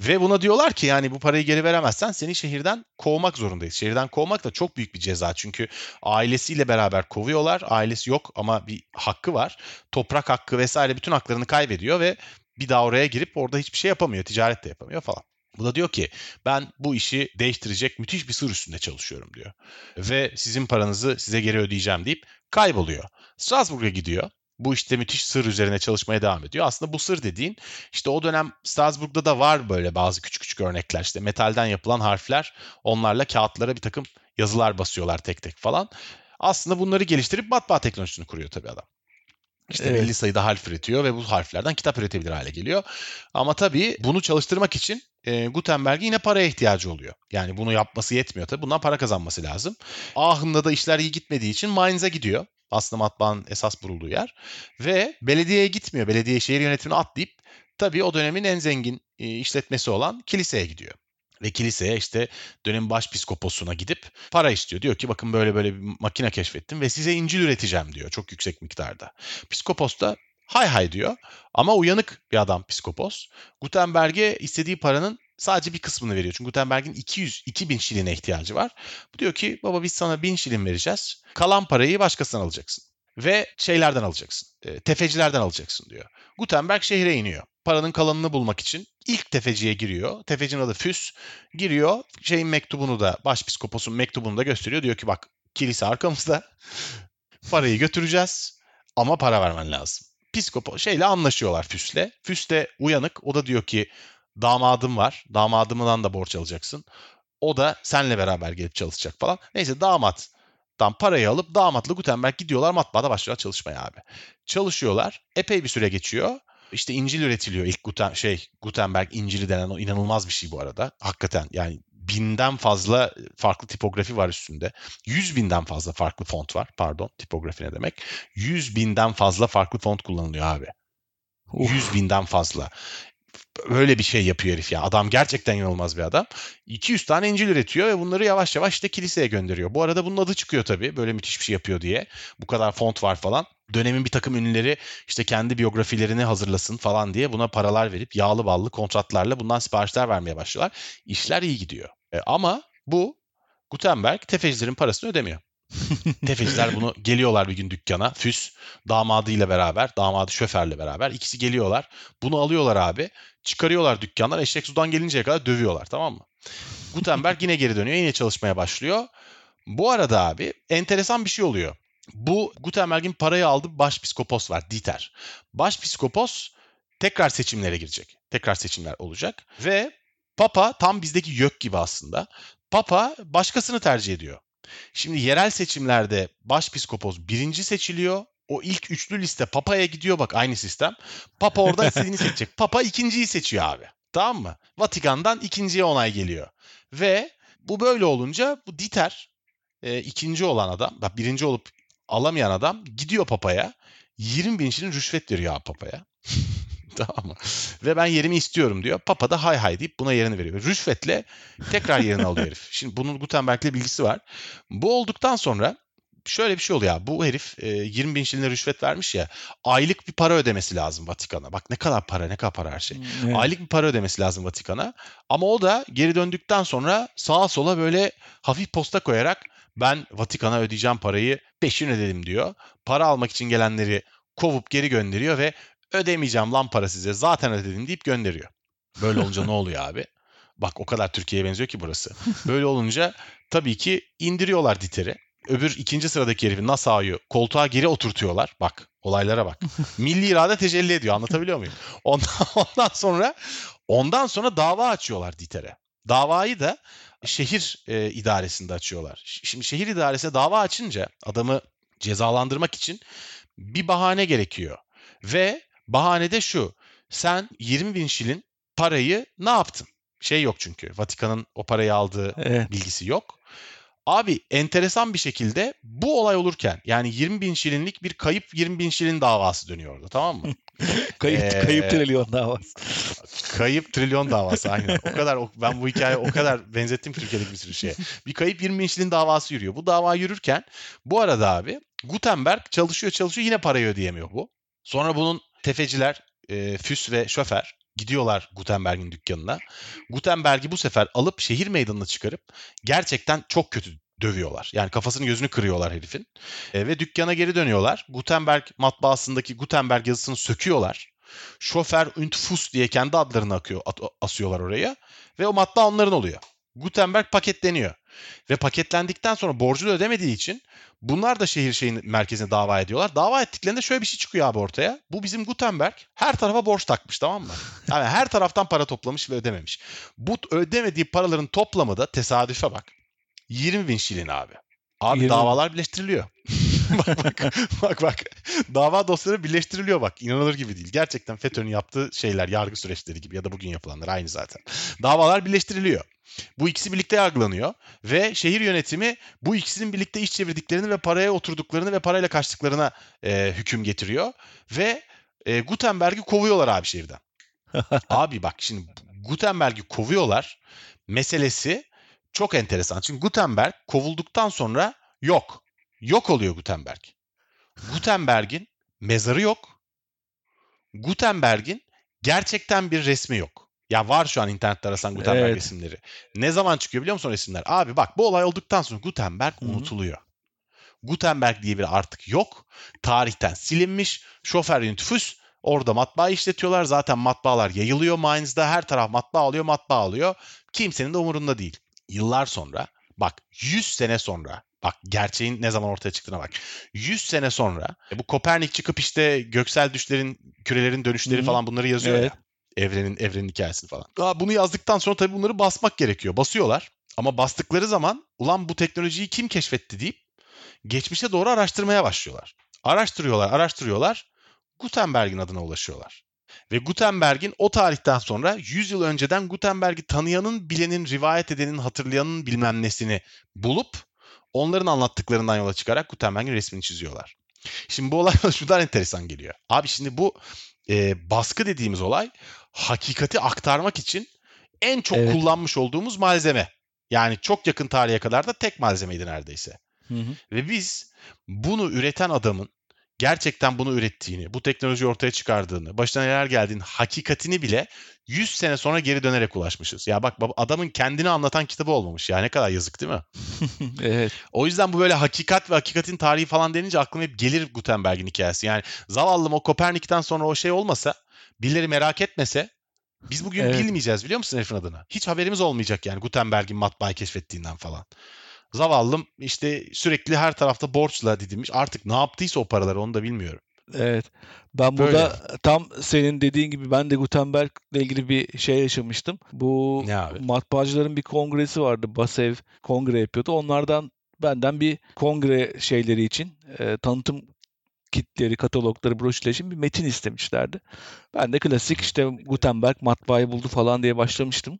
Ve buna diyorlar ki yani bu parayı geri veremezsen seni şehirden kovmak zorundayız. Şehirden kovmak da çok büyük bir ceza. Çünkü ailesiyle beraber kovuyorlar. Ailesi yok ama bir hakkı var. Toprak hakkı vesaire bütün haklarını kaybediyor ve bir daha oraya girip orada hiçbir şey yapamıyor. Ticaret de yapamıyor falan. Bu da diyor ki ben bu işi değiştirecek müthiş bir sır üstünde çalışıyorum diyor. Ve sizin paranızı size geri ödeyeceğim deyip kayboluyor. Strasbourg'a gidiyor. Bu işte müthiş sır üzerine çalışmaya devam ediyor. Aslında bu sır dediğin işte o dönem Strasbourg'da da var böyle bazı küçük küçük örnekler. İşte metalden yapılan harfler onlarla kağıtlara bir takım yazılar basıyorlar tek tek falan. Aslında bunları geliştirip matbaa teknolojisini kuruyor tabii adam. İşte evet. belli sayıda harf üretiyor ve bu harflerden kitap üretebilir hale geliyor. Ama tabii bunu çalıştırmak için e, Gutenberg'in yine paraya ihtiyacı oluyor. Yani bunu yapması yetmiyor tabii. Bundan para kazanması lazım. Aachen'da da işler iyi gitmediği için Mainz'a gidiyor. Aslında matbaanın esas burulduğu yer. Ve belediyeye gitmiyor. Belediye şehir yönetimini atlayıp tabii o dönemin en zengin e, işletmesi olan kiliseye gidiyor. Ve kiliseye işte dönem başpiskoposuna gidip para istiyor. Diyor ki bakın böyle böyle bir makine keşfettim ve size İncil üreteceğim diyor çok yüksek miktarda. Piskopos da hay hay diyor ama uyanık bir adam psikopos. Gutenberg'e istediği paranın sadece bir kısmını veriyor. Çünkü Gutenberg'in 200 2000 şiline ihtiyacı var. Bu diyor ki baba biz sana 1000 şilin vereceğiz. Kalan parayı başkasından alacaksın. Ve şeylerden alacaksın. E, tefecilerden alacaksın diyor. Gutenberg şehre iniyor. Paranın kalanını bulmak için ilk tefeciye giriyor. Tefecinin adı Füs. Giriyor. Şeyin mektubunu da başpiskoposun mektubunu da gösteriyor. Diyor ki bak kilise arkamızda. Parayı götüreceğiz ama para vermen lazım. Piskopo şeyle anlaşıyorlar Füs'le. Füs de uyanık. O da diyor ki damadım var. Damadımdan da borç alacaksın. O da senle beraber gelip çalışacak falan. Neyse damat parayı alıp damatla Gutenberg gidiyorlar matbaada başlıyorlar çalışmaya abi. Çalışıyorlar. Epey bir süre geçiyor. İşte İncil üretiliyor ilk Guten, şey Gutenberg İncil'i denen o inanılmaz bir şey bu arada. Hakikaten yani binden fazla farklı tipografi var üstünde. Yüz binden fazla farklı font var. Pardon tipografi ne demek? Yüz binden fazla farklı font kullanılıyor abi. Yüz binden fazla öyle bir şey yapıyor herif ya. Adam gerçekten inanılmaz bir adam. 200 tane İncil üretiyor ve bunları yavaş yavaş işte kiliseye gönderiyor. Bu arada bunun adı çıkıyor tabii. Böyle müthiş bir şey yapıyor diye. Bu kadar font var falan. Dönemin bir takım ünlüleri işte kendi biyografilerini hazırlasın falan diye buna paralar verip yağlı ballı kontratlarla bundan siparişler vermeye başlıyorlar. İşler iyi gidiyor. E, ama bu Gutenberg tefecilerin parasını ödemiyor. Tefeciler bunu geliyorlar bir gün dükkana. Füs damadıyla beraber, damadı şoförle beraber ikisi geliyorlar. Bunu alıyorlar abi. Çıkarıyorlar dükkanlar. Eşek sudan gelinceye kadar dövüyorlar tamam mı? Gutenberg yine geri dönüyor. Yine çalışmaya başlıyor. Bu arada abi enteresan bir şey oluyor. Bu Gutenberg'in parayı aldığı başpiskopos var Dieter. Başpiskopos tekrar seçimlere girecek. Tekrar seçimler olacak. Ve Papa tam bizdeki YÖK gibi aslında. Papa başkasını tercih ediyor. Şimdi yerel seçimlerde başpiskopos birinci seçiliyor. O ilk üçlü liste Papa'ya gidiyor bak aynı sistem. Papa orada <laughs> istediğini seçecek. Papa ikinciyi seçiyor abi. Tamam mı? Vatikan'dan ikinciye onay geliyor. Ve bu böyle olunca bu Dieter e, ikinci olan adam, bak birinci olup alamayan adam gidiyor Papa'ya. 20 bin şirin rüşvet veriyor Papa'ya. <laughs> tamam mı? Ve ben yerimi istiyorum diyor. Papa da hay hay deyip buna yerini veriyor. Rüşvetle tekrar yerini alıyor herif. <laughs> Şimdi bunun Gutenberg'le bilgisi var. Bu olduktan sonra şöyle bir şey oluyor ya. Bu herif e, 20 bin şiline rüşvet vermiş ya. Aylık bir para ödemesi lazım Vatikan'a. Bak ne kadar para ne kadar para her şey. Hmm, evet. Aylık bir para ödemesi lazım Vatikan'a. Ama o da geri döndükten sonra sağa sola böyle hafif posta koyarak ben Vatikan'a ödeyeceğim parayı peşin ödedim diyor. Para almak için gelenleri kovup geri gönderiyor ve ödemeyeceğim lan para size zaten ödedim deyip gönderiyor. Böyle olunca ne oluyor abi? Bak o kadar Türkiye'ye benziyor ki burası. Böyle olunca tabii ki indiriyorlar Diter'i. Öbür ikinci sıradaki herifi Nassau'yu koltuğa geri oturtuyorlar. Bak olaylara bak. Milli irade tecelli ediyor anlatabiliyor muyum? Ondan, <laughs> ondan sonra ondan sonra dava açıyorlar Diter'e. Davayı da şehir e, idaresinde açıyorlar. Şimdi şehir idaresine dava açınca adamı cezalandırmak için bir bahane gerekiyor. Ve bahane de şu. Sen 20 bin şilin parayı ne yaptın? Şey yok çünkü. Vatikan'ın o parayı aldığı Evet. bilgisi yok. Abi enteresan bir şekilde bu olay olurken yani 20 bin şilinlik bir kayıp 20 bin şilin davası dönüyor orada tamam mı? <laughs> Kayıp, Ee, kayıp trilyon davası. Kayıp trilyon davası aynen. O kadar o- ben bu hikaye o kadar benzettim ki Türkiye'deki bir sürü şeye. Bir kayıp 20 bin şilin davası yürüyor. Bu dava yürürken bu arada abi Gutenberg çalışıyor çalışıyor yine parayı ödeyemiyor bu. Sonra bunun tefeciler e, Füs ve şoför gidiyorlar Gutenberg'in dükkanına. Gutenberg'i bu sefer alıp şehir meydanına çıkarıp gerçekten çok kötü dövüyorlar. Yani kafasını gözünü kırıyorlar herifin. E, ve dükkana geri dönüyorlar. Gutenberg matbaasındaki Gutenberg yazısını söküyorlar. Şoför und Fuss diye kendi adlarını akıyor, at- asıyorlar oraya. Ve o matbaa onların oluyor. Gutenberg paketleniyor. Ve paketlendikten sonra borcunu ödemediği için bunlar da şehir şeyin merkezine dava ediyorlar. Dava ettiklerinde şöyle bir şey çıkıyor abi ortaya. Bu bizim Gutenberg her tarafa borç takmış tamam mı? <laughs> Yani her taraftan para toplamış ve ödememiş. Bu ödemediği paraların toplamı da tesadüfe bak. 20 bin şilin abi. Abi 20. davalar birleştiriliyor. <laughs> <laughs> bak bak bak bak. Dava dosyaları birleştiriliyor bak. İnanılır gibi değil. Gerçekten FETÖ'nün yaptığı şeyler yargı süreçleri gibi ya da bugün yapılanlar aynı zaten. Davalar birleştiriliyor. Bu ikisi birlikte yargılanıyor ve şehir yönetimi bu ikisinin birlikte iş çevirdiklerini ve paraya oturduklarını ve parayla kaçtıklarına e, hüküm getiriyor ve e, Gutenberg'i kovuyorlar abi şehirden. <laughs> abi bak şimdi Gutenberg'i kovuyorlar meselesi çok enteresan. Çünkü Gutenberg kovulduktan sonra yok. Yok oluyor Gutenberg. Gutenberg'in mezarı yok. Gutenberg'in gerçekten bir resmi yok. Ya var şu an internette arasan Gutenberg Evet. resimleri. Ne zaman çıkıyor biliyor musun resimler? Abi bak bu olay olduktan sonra Gutenberg Hı hı. unutuluyor. Gutenberg diye bir artık yok. Tarihten silinmiş. Şoför nüfus orada matbaa işletiyorlar. Zaten matbaalar yayılıyor Mainz'da. Her taraf matbaa alıyor, matbaa alıyor. Kimsenin de umurunda değil. Yıllar sonra bak 100 sene sonra bak gerçeğin ne zaman ortaya çıktığına bak. 100 sene sonra e, bu Kopernik çıkıp işte göksel düşlerin, kürelerin dönüşleri Hı hı. falan bunları yazıyor Evet. ya. Evrenin evrenin hikayesini falan. Aa, bunu yazdıktan sonra tabii bunları basmak gerekiyor. Basıyorlar. Ama bastıkları zaman ulan bu teknolojiyi kim keşfetti deyip geçmişe doğru araştırmaya başlıyorlar. Araştırıyorlar, araştırıyorlar. Gutenberg'in adına ulaşıyorlar. Ve Gutenberg'in o tarihten sonra 100 yıl önceden Gutenberg'i tanıyanın, bilenin, rivayet edenin, hatırlayanın bilmem nesini bulup onların anlattıklarından yola çıkarak Gutenberg'in resmini çiziyorlar. Şimdi bu olay <laughs> şuradan enteresan geliyor. Abi şimdi bu e, baskı dediğimiz olay hakikati aktarmak için en çok Evet. kullanmış olduğumuz malzeme. Yani çok yakın tarihe kadar da tek malzemeydi neredeyse. Hı hı. Ve biz bunu üreten adamın gerçekten bunu ürettiğini, bu teknolojiyi ortaya çıkardığını, başına neler geldiğini, hakikatini bile 100 sene sonra geri dönerek ulaşmışız. Ya bak adamın kendini anlatan kitabı olmamış ya ne kadar yazık değil mi? <laughs> evet. O yüzden bu böyle hakikat ve hakikatin tarihi falan denince aklıma hep gelir Gutenberg'in hikayesi. Yani zavallım o Kopernik'ten sonra o şey olmasa, birileri merak etmese biz bugün Evet. bilmeyeceğiz biliyor musun herifin adını? Hiç haberimiz olmayacak yani Gutenberg'in matbaayı keşfettiğinden falan. Zavallım işte sürekli her tarafta borçla didinmiş. Artık ne yaptıysa o paraları onu da bilmiyorum. Evet. Ben Böyle. burada tam senin dediğin gibi ben de Gutenberg'le ilgili bir şey yaşamıştım. Bu abi? matbaacıların bir kongresi vardı. Basev kongre yapıyordu. Onlardan benden bir kongre şeyleri için e, tanıtım kitleri, katalogları, broşürler için bir metin istemişlerdi. Ben de klasik işte Gutenberg matbaayı buldu falan diye başlamıştım.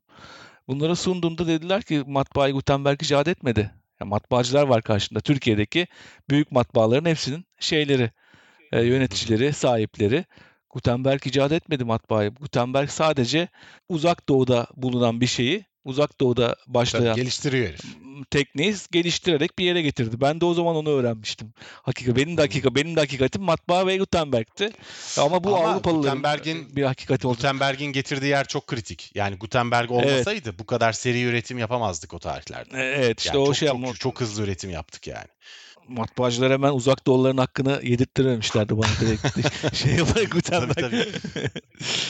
Bunlara sunduğumda dediler ki matbaayı Gutenberg icat etmedi. Ya matbaacılar var karşında. Türkiye'deki büyük matbaaların hepsinin şeyleri, e, yöneticileri, sahipleri. Gutenberg icat etmedi matbaayı. Gutenberg sadece uzak doğuda bulunan bir şeyi, uzak doğuda Tabii başlayan geliştiriyor herif. tekniği geliştirerek bir yere getirdi. Ben de o zaman onu öğrenmiştim. Hakika benim de hakika benim de hakikatim matbaa ve Gutenberg'ti. Ama bu Ama Avrupalıların Gutenberg'in- bir hakikati oldu. Gutenberg'in getirdiği yer çok kritik. Yani Gutenberg olmasaydı bu kadar seri üretim yapamazdık o tarihlerde. E, Evet işte Yani o çok, şey çok, ama çok hızlı üretim yaptık yani. Matbaacılar hemen uzak doğuların hakkını yedirttirememişlerdi bana direkt. <laughs> şey olarak Gutenberg. Tabii, tabii.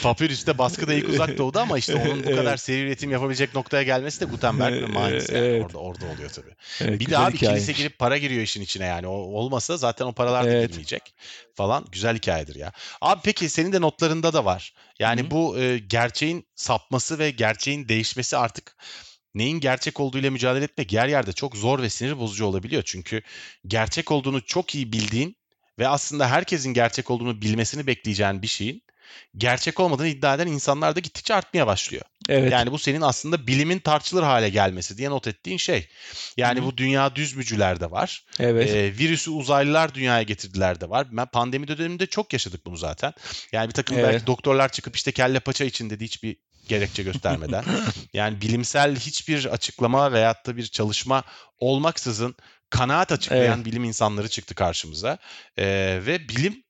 Papyrus'te baskı da ilk uzak doğuda ama işte onun bu Evet. kadar seri üretim yapabilecek noktaya gelmesi de Gutenberg ve Mainz yani Evet. orada orada oluyor tabii. Evet, Bir de abi kilise hikayeymiş. girip para giriyor işin içine yani. O olmasa zaten o paralar da Evet. girmeyecek falan. Güzel hikayedir ya. Abi peki senin de notlarında da var. Yani Hı. bu e, gerçeğin sapması ve gerçeğin değişmesi artık neyin gerçek olduğuyla mücadele etmek yer yerde çok zor ve sinir bozucu olabiliyor. Çünkü gerçek olduğunu çok iyi bildiğin ve aslında herkesin gerçek olduğunu bilmesini bekleyeceğin bir şeyin gerçek olmadığını iddia eden insanlar da gittikçe artmaya başlıyor. Evet. Yani bu senin aslında bilimin tartışılır hale gelmesi diye not ettiğin şey. Yani Hı hı. bu dünya düz mücüler de var. evet. Ee, virüsü uzaylılar dünyaya getirdiler de var. Ben pandemi döneminde çok yaşadık bunu zaten. Yani bir takım Evet. belki doktorlar çıkıp işte kelle paça için dedi hiçbir gerekçe göstermeden. <laughs> yani bilimsel hiçbir açıklama veyahut da bir çalışma olmaksızın kanaat açıklayan Evet. bilim insanları çıktı karşımıza. Ee, ve bilim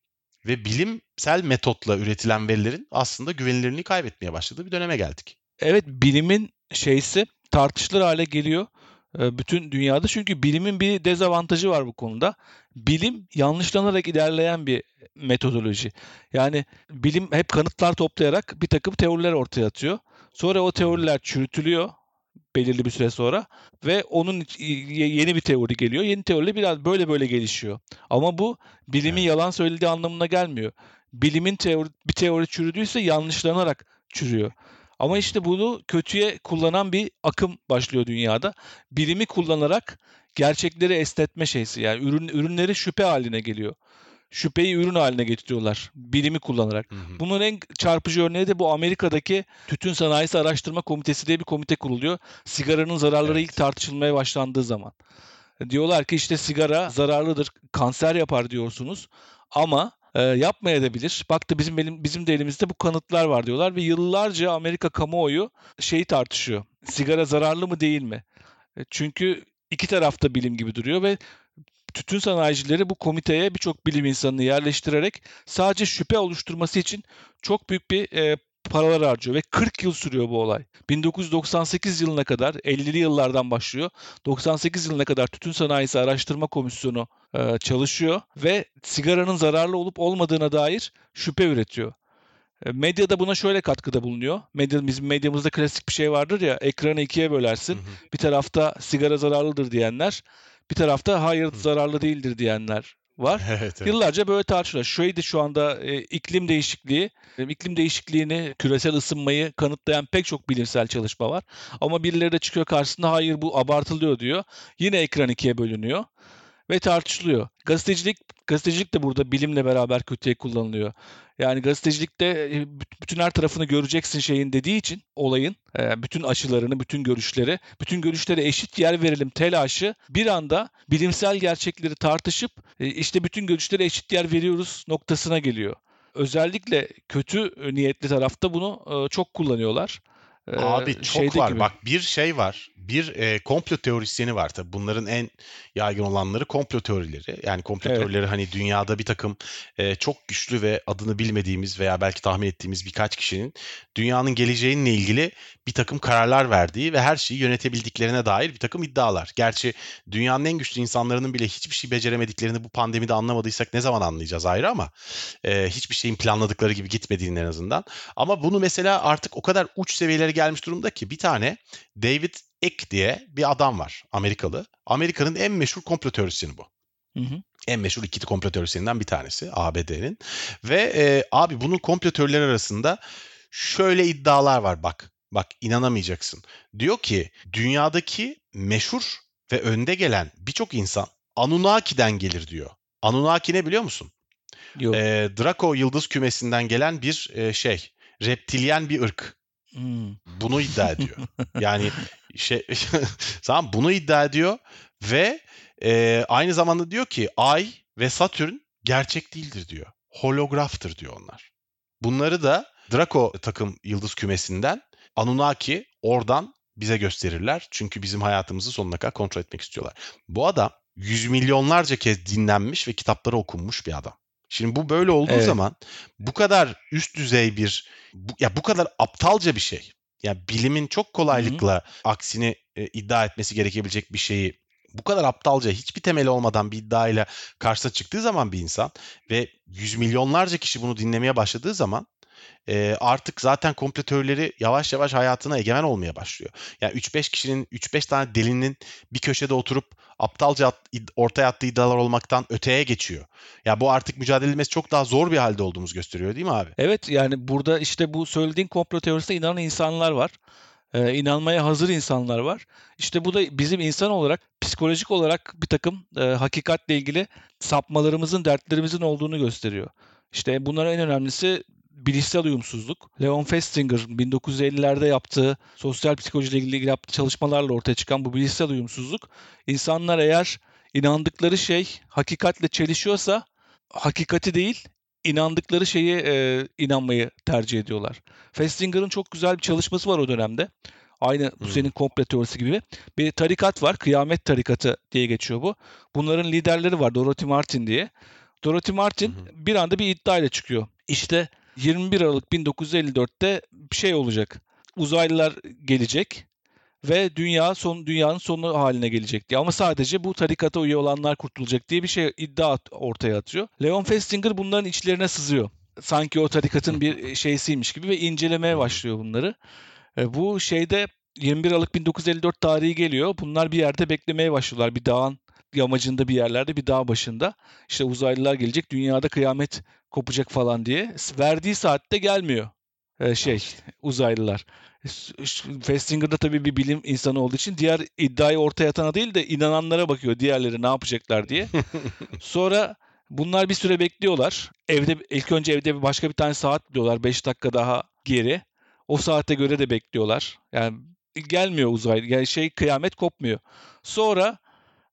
ve bilimsel metotla üretilen verilerin aslında güvenilirliğini kaybetmeye başladığı bir döneme geldik. Evet bilimin şeysi tartışılır hale geliyor e, bütün dünyada. Çünkü bilimin bir dezavantajı var bu konuda. Bilim yanlışlanarak ilerleyen bir metodoloji. Yani bilim hep kanıtlar toplayarak bir takım teoriler ortaya atıyor. Sonra o teoriler çürütülüyor belirli bir süre sonra ve onun yeni bir teori geliyor. Yeni teori biraz böyle böyle gelişiyor. Ama bu bilimin yalan söylediği anlamına gelmiyor. Bilimin teori bir teori çürüdüyse yanlışlanarak çürüyor. Ama işte bunu kötüye kullanan bir akım başlıyor dünyada. Bilimi kullanarak gerçekleri esnetme şeysi yani ürün ürünleri şüphe haline geliyor. Şüpheyi ürün haline getiriyorlar bilimi kullanarak. Hı hı. Bunun en çarpıcı örneği de bu Amerika'daki Tütün Sanayisi Araştırma Komitesi diye bir komite kuruluyor. Sigaranın zararları Evet. ilk tartışılmaya başlandığı zaman. Diyorlar ki işte sigara zararlıdır, kanser yapar diyorsunuz ama e, yapmayabilir. Bak da bizim elim, bizim de elimizde bu kanıtlar var diyorlar ve yıllarca Amerika kamuoyu şeyi tartışıyor. Sigara zararlı mı değil mi? E, Çünkü iki tarafta bilim gibi duruyor ve tütün sanayicileri bu komiteye birçok bilim insanını yerleştirerek sadece şüphe oluşturması için çok büyük bir e, paralar harcıyor ve 40 yıl sürüyor bu olay. 1998 yılına kadar 50'li yıllardan başlıyor. 98 yılına kadar Tütün Sanayisi Araştırma Komisyonu e, çalışıyor ve sigaranın zararlı olup olmadığına dair şüphe üretiyor. E, Medya da buna şöyle katkıda bulunuyor. Medya, bizim medyamızda klasik bir şey vardır ya ekranı ikiye bölersin. Hı hı. Bir tarafta sigara zararlıdır diyenler, bir tarafta hayır zararlı değildir diyenler var. <laughs> Evet, evet. Yıllarca böyle tartışılıyor. Şöyle şu anda e, iklim değişikliği, e, iklim değişikliğini, küresel ısınmayı kanıtlayan pek çok bilimsel çalışma var. Ama birileri de çıkıyor karşısında hayır bu abartılıyor diyor. Yine ekran ikiye bölünüyor ve tartışılıyor. Gazetecilik gazetecilik de burada bilimle beraber kötüye kullanılıyor. Yani gazetecilikte e, büt- bütün her tarafını göreceksin şeyin dediği için olayın e, bütün açılarını, bütün görüşleri, bütün görüşlere eşit yer verelim telaşı bir anda bilimsel gerçekleri tartışıp e, işte bütün görüşlere eşit yer veriyoruz noktasına geliyor. Özellikle kötü niyetli tarafta bunu çok kullanıyorlar. Abi çok var. gibi. Bak bir şey var. Bir e, komplo teorisyeni var tabii. Bunların en yaygın olanları komplo teorileri. Yani komplo Evet. teorileri hani dünyada bir takım e, çok güçlü ve adını bilmediğimiz veya belki tahmin ettiğimiz birkaç kişinin dünyanın geleceğinle ilgili bir takım kararlar verdiği ve her şeyi yönetebildiklerine dair bir takım iddialar. Gerçi dünyanın en güçlü insanlarının bile hiçbir şey beceremediklerini bu pandemide anlamadıysak ne zaman anlayacağız ayrı ama e, hiçbir şeyin planladıkları gibi gitmediğini en azından. Ama bunu mesela artık o kadar uç seviyelere gelmiş durumda ki bir tane David Icke diye bir adam var Amerikalı. Amerika'nın en meşhur komplo teorisyeni bu. Hı hı. En meşhur iki komplo teorisyeninden bir tanesi ABD'nin. Ve e, abi bunun komplo teorileri arasında şöyle iddialar var bak. Bak inanamayacaksın. Diyor ki dünyadaki meşhur ve önde gelen birçok insan Anunnaki'den gelir diyor. Anunnaki ne biliyor musun? Yok. E, Draco yıldız kümesinden gelen bir e, şey. Reptilyen bir ırk. Hmm. Bunu iddia ediyor. <laughs> Yani şey <laughs> tamam bunu iddia ediyor ve e, aynı zamanda diyor ki Ay ve Satürn gerçek değildir diyor. Holograftır diyor onlar. Bunları da Draco takım yıldız kümesinden Anunnaki oradan bize gösterirler. Çünkü bizim hayatımızı sonuna kadar kontrol etmek istiyorlar. Bu adam yüz milyonlarca kez dinlenmiş ve kitapları okunmuş bir adam. Şimdi bu böyle olduğu Evet. zaman bu kadar üst düzey bir bu, ya bu kadar aptalca bir şey. Ya bilimin çok kolaylıkla aksini e, iddia etmesi gerekebilecek bir şeyi bu kadar aptalca hiçbir temeli olmadan bir iddiayla karşısına çıktığı zaman bir insan ve yüz milyonlarca kişi bunu dinlemeye başladığı zaman e, artık zaten komplo teorileri yavaş yavaş hayatına egemen olmaya başlıyor. Yani 3-5 kişinin 3-5 tane delinin bir köşede oturup aptalca at, ortaya attığı iddialar olmaktan öteye geçiyor. Ya bu artık mücadele edilmesi çok daha zor bir halde olduğumuz gösteriyor değil mi abi? Evet yani burada işte bu söylediğin komplo teorisine inanan insanlar var. Ee, inanmaya hazır insanlar var. İşte bu da bizim insan olarak psikolojik olarak bir takım e, hakikatle ilgili sapmalarımızın, dertlerimizin olduğunu gösteriyor. İşte bunların en önemlisi bilişsel uyumsuzluk. Leon Festinger 1950'lerde yaptığı sosyal psikolojiyle ilgili yaptığı çalışmalarla ortaya çıkan bu bilişsel uyumsuzluk insanlar eğer inandıkları şey hakikatle çelişiyorsa hakikati değil inandıkları şeye e, inanmayı tercih ediyorlar. Festinger'ın çok güzel bir çalışması var o dönemde. Aynı bu hmm. senin komple teorisi gibi. Bir tarikat var. Kıyamet tarikatı diye geçiyor bu. Bunların liderleri var. Dorothy Martin diye. Dorothy Martin hmm. bir anda bir iddia ile çıkıyor. İşte 21 Aralık 1954'te bir şey olacak. Uzaylılar gelecek ve dünya son dünyanın sonu haline gelecek diye. Ama sadece bu tarikata üye olanlar kurtulacak diye bir şey iddia ortaya atıyor. Leon Festinger bunların içlerine sızıyor. Sanki o tarikatın bir şeysiymiş gibi ve incelemeye başlıyor bunları. E, bu şeyde 21 Aralık 1954 tarihi geliyor. Bunlar bir yerde beklemeye başlıyorlar. Bir dağın yamacında bir yerlerde bir dağ başında. İşte uzaylılar gelecek dünyada kıyamet kopacak falan diye. Verdiği saatte gelmiyor ee, şey uzaylılar. Festinger da tabii bir bilim insanı olduğu için diğer iddiayı ortaya atana değil de inananlara bakıyor diğerleri ne yapacaklar diye. <laughs> Sonra bunlar bir süre bekliyorlar. Evde ilk önce evde başka bir tane saat diyorlar 5 dakika daha geri. O saate göre de bekliyorlar. Yani gelmiyor uzaylı. Yani şey kıyamet kopmuyor. Sonra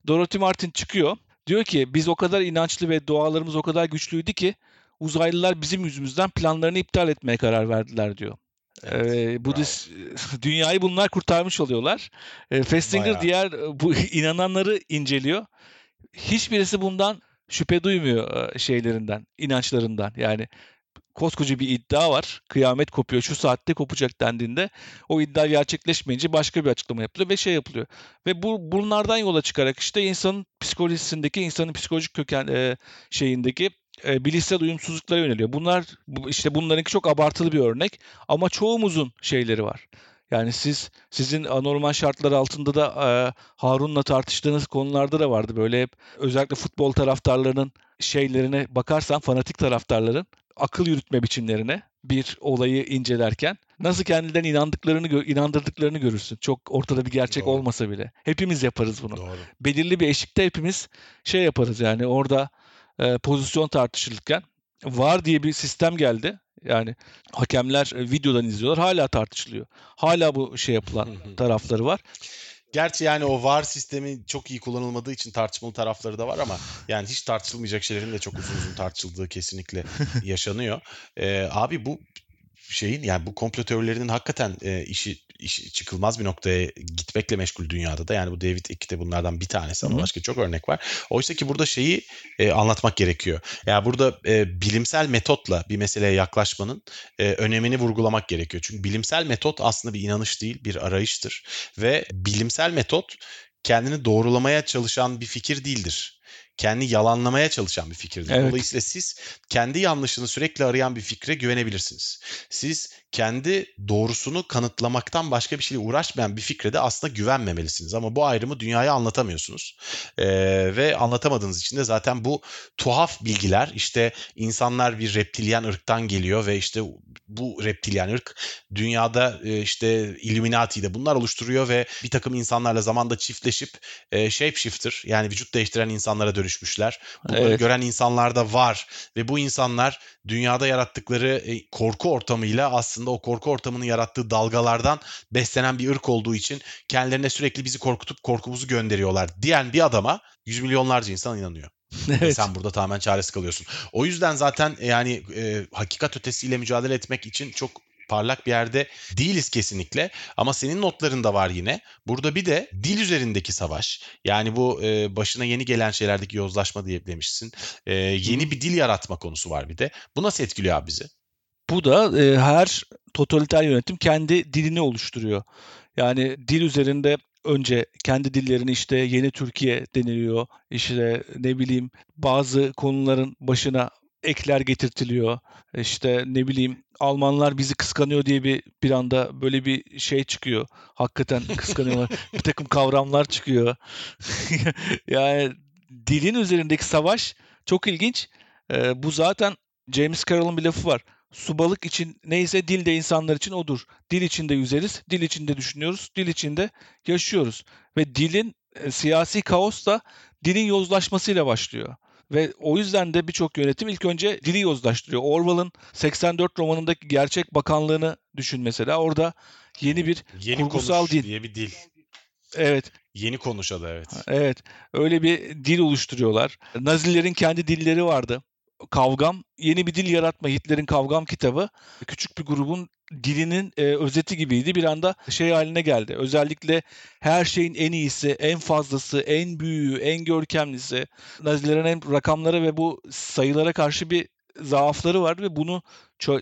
Dorothy Martin çıkıyor. Diyor ki biz o kadar inançlı ve dualarımız o kadar güçlüydü ki uzaylılar bizim yüzümüzden planlarını iptal etmeye karar verdiler diyor. Evet, ee, bu <laughs> dünyayı bunlar kurtarmış oluyorlar. Ee, Festinger Bayağı. diğer bu <laughs> inananları inceliyor. Hiçbirisi bundan şüphe duymuyor şeylerinden, inançlarından. Yani koskoca bir iddia var. Kıyamet kopuyor. Şu saatte kopacak dendiğinde o iddia gerçekleşmeyince başka bir açıklama yapılıyor ve şey yapılıyor. Ve bu bunlardan yola çıkarak işte insanın psikolojisindeki, insanın psikolojik köken e, şeyindeki e, bilişsel uyumsuzluklara yöneliyor. Bunlar işte bunlarınki çok abartılı bir örnek ama çoğumuzun şeyleri var. Yani siz sizin anormal şartlar altında da e, Harun'la tartıştığınız konularda da vardı. Böyle hep özellikle futbol taraftarlarının şeylerine bakarsan fanatik taraftarların akıl yürütme biçimlerine bir olayı incelerken nasıl kendilerine inandıklarını inandırdıklarını görürsün. Çok ortada bir gerçek Doğru. olmasa bile. Hepimiz yaparız bunu. Doğru. Belirli bir eşikte hepimiz şey yaparız yani orada e, pozisyon tartışılırken var diye bir sistem geldi. Yani hakemler e, videodan izliyorlar. Hala tartışılıyor. Hala bu şey yapılan tarafları var. Gerçi yani o VAR sistemi çok iyi kullanılmadığı için tartışmalı tarafları da var ama yani hiç tartışılmayacak şeylerin de çok uzun uzun tartışıldığı kesinlikle <laughs> yaşanıyor. Ee, abi bu şeyin yani bu komplo teorilerinin hakikaten e, işi, işi çıkılmaz bir noktaya gitmekle meşgul dünyada da yani bu David Icke de bunlardan bir tanesi ama Hı-hı. başka çok örnek var. Oysa ki burada şeyi e, anlatmak gerekiyor. Yani burada e, bilimsel metotla bir meseleye yaklaşmanın e, önemini vurgulamak gerekiyor. Çünkü bilimsel metot aslında bir inanış değil, bir arayıştır ve bilimsel metot kendini doğrulamaya çalışan bir fikir değildir kendi yalanlamaya çalışan bir fikirdir. Evet. Dolayısıyla siz kendi yanlışını sürekli arayan bir fikre güvenebilirsiniz. Siz kendi doğrusunu kanıtlamaktan başka bir şeyle uğraşmayan bir fikre de aslında güvenmemelisiniz. Ama bu ayrımı dünyaya anlatamıyorsunuz. Ee, ve anlatamadığınız için de zaten bu tuhaf bilgiler işte insanlar bir reptilyen ırktan geliyor ve işte bu reptilyen ırk dünyada e, işte Illuminati'de bunlar oluşturuyor ve bir takım insanlarla zamanda çiftleşip e, shapeshifter yani vücut değiştiren insanlara dönüşmüşler. Bunları evet. gören insanlar da var ve bu insanlar dünyada yarattıkları e, korku ortamıyla aslında o korku ortamının yarattığı dalgalardan beslenen bir ırk olduğu için kendilerine sürekli bizi korkutup korkumuzu gönderiyorlar diyen bir adama yüz milyonlarca insan inanıyor. <laughs> evet. Sen burada tamamen çaresiz kalıyorsun. O yüzden zaten yani e, hakikat ötesiyle mücadele etmek için çok parlak bir yerde değiliz kesinlikle. Ama senin notlarında var yine. Burada bir de dil üzerindeki savaş. Yani bu e, başına yeni gelen şeylerdeki yozlaşma diye demişsin. E, yeni bir dil yaratma konusu var bir de. Bu nasıl etkiliyor abi bizi? Bu da e, her totaliter yönetim kendi dilini oluşturuyor. Yani dil üzerinde önce kendi dillerini işte yeni Türkiye deniliyor. İşte ne bileyim bazı konuların başına ekler getirtiliyor. İşte ne bileyim Almanlar bizi kıskanıyor diye bir bir anda böyle bir şey çıkıyor. Hakikaten kıskanıyorlar. <laughs> bir takım kavramlar çıkıyor. <laughs> yani dilin üzerindeki savaş çok ilginç. Ee, bu zaten James Carroll'ın bir lafı var. Su balık için neyse dil de insanlar için odur. Dil içinde yüzeriz, dil içinde düşünüyoruz, dil içinde yaşıyoruz. Ve dilin e, siyasi kaos da dilin yozlaşmasıyla başlıyor. Ve o yüzden de birçok yönetim ilk önce dili yozlaştırıyor. Orwell'ın 84 romanındaki gerçek bakanlığını düşün mesela. Orada yeni bir Yeni kurgusal dil. diye bir dil. Evet, Yeni konuşadı evet. evet. Öyle bir dil oluşturuyorlar. Nazilerin kendi dilleri vardı. Kavgam, yeni bir dil yaratma. Hitler'in Kavgam kitabı küçük bir grubun dilinin e, özeti gibiydi. Bir anda şey haline geldi. Özellikle her şeyin en iyisi, en fazlası, en büyüğü, en görkemlisi. Nazilerin hem rakamlara ve bu sayılara karşı bir zaafları vardı ve bunu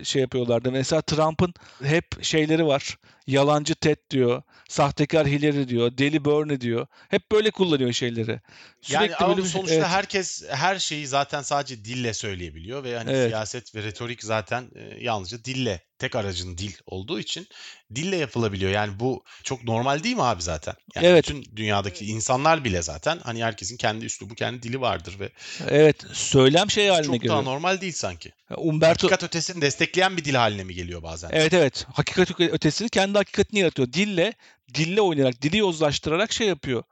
şey yapıyorlardı. Mesela Trump'ın hep şeyleri var. Yalancı Ted diyor, sahtekar Hillary diyor, deli Bernie diyor. Hep böyle kullanıyor şeyleri. Yani ama böyle bir- sonuçta evet. herkes her şeyi zaten sadece dille söyleyebiliyor ve hani Evet. siyaset ve retorik zaten e, yalnızca dille tek aracın dil olduğu için dille yapılabiliyor. Yani bu çok normal değil mi abi zaten? Yani Evet. bütün dünyadaki insanlar bile zaten hani herkesin kendi üslubu, kendi dili vardır ve Evet, söylem şey haline çok daha geliyor. normal değil sanki. Umberto Hakikat ötesini destekleyen bir dil haline mi geliyor bazen? Evet evet. Hakikat öte- ötesini kendi hakikatini yaratıyor. Dille, dille oynayarak, dili yozlaştırarak şey yapıyor.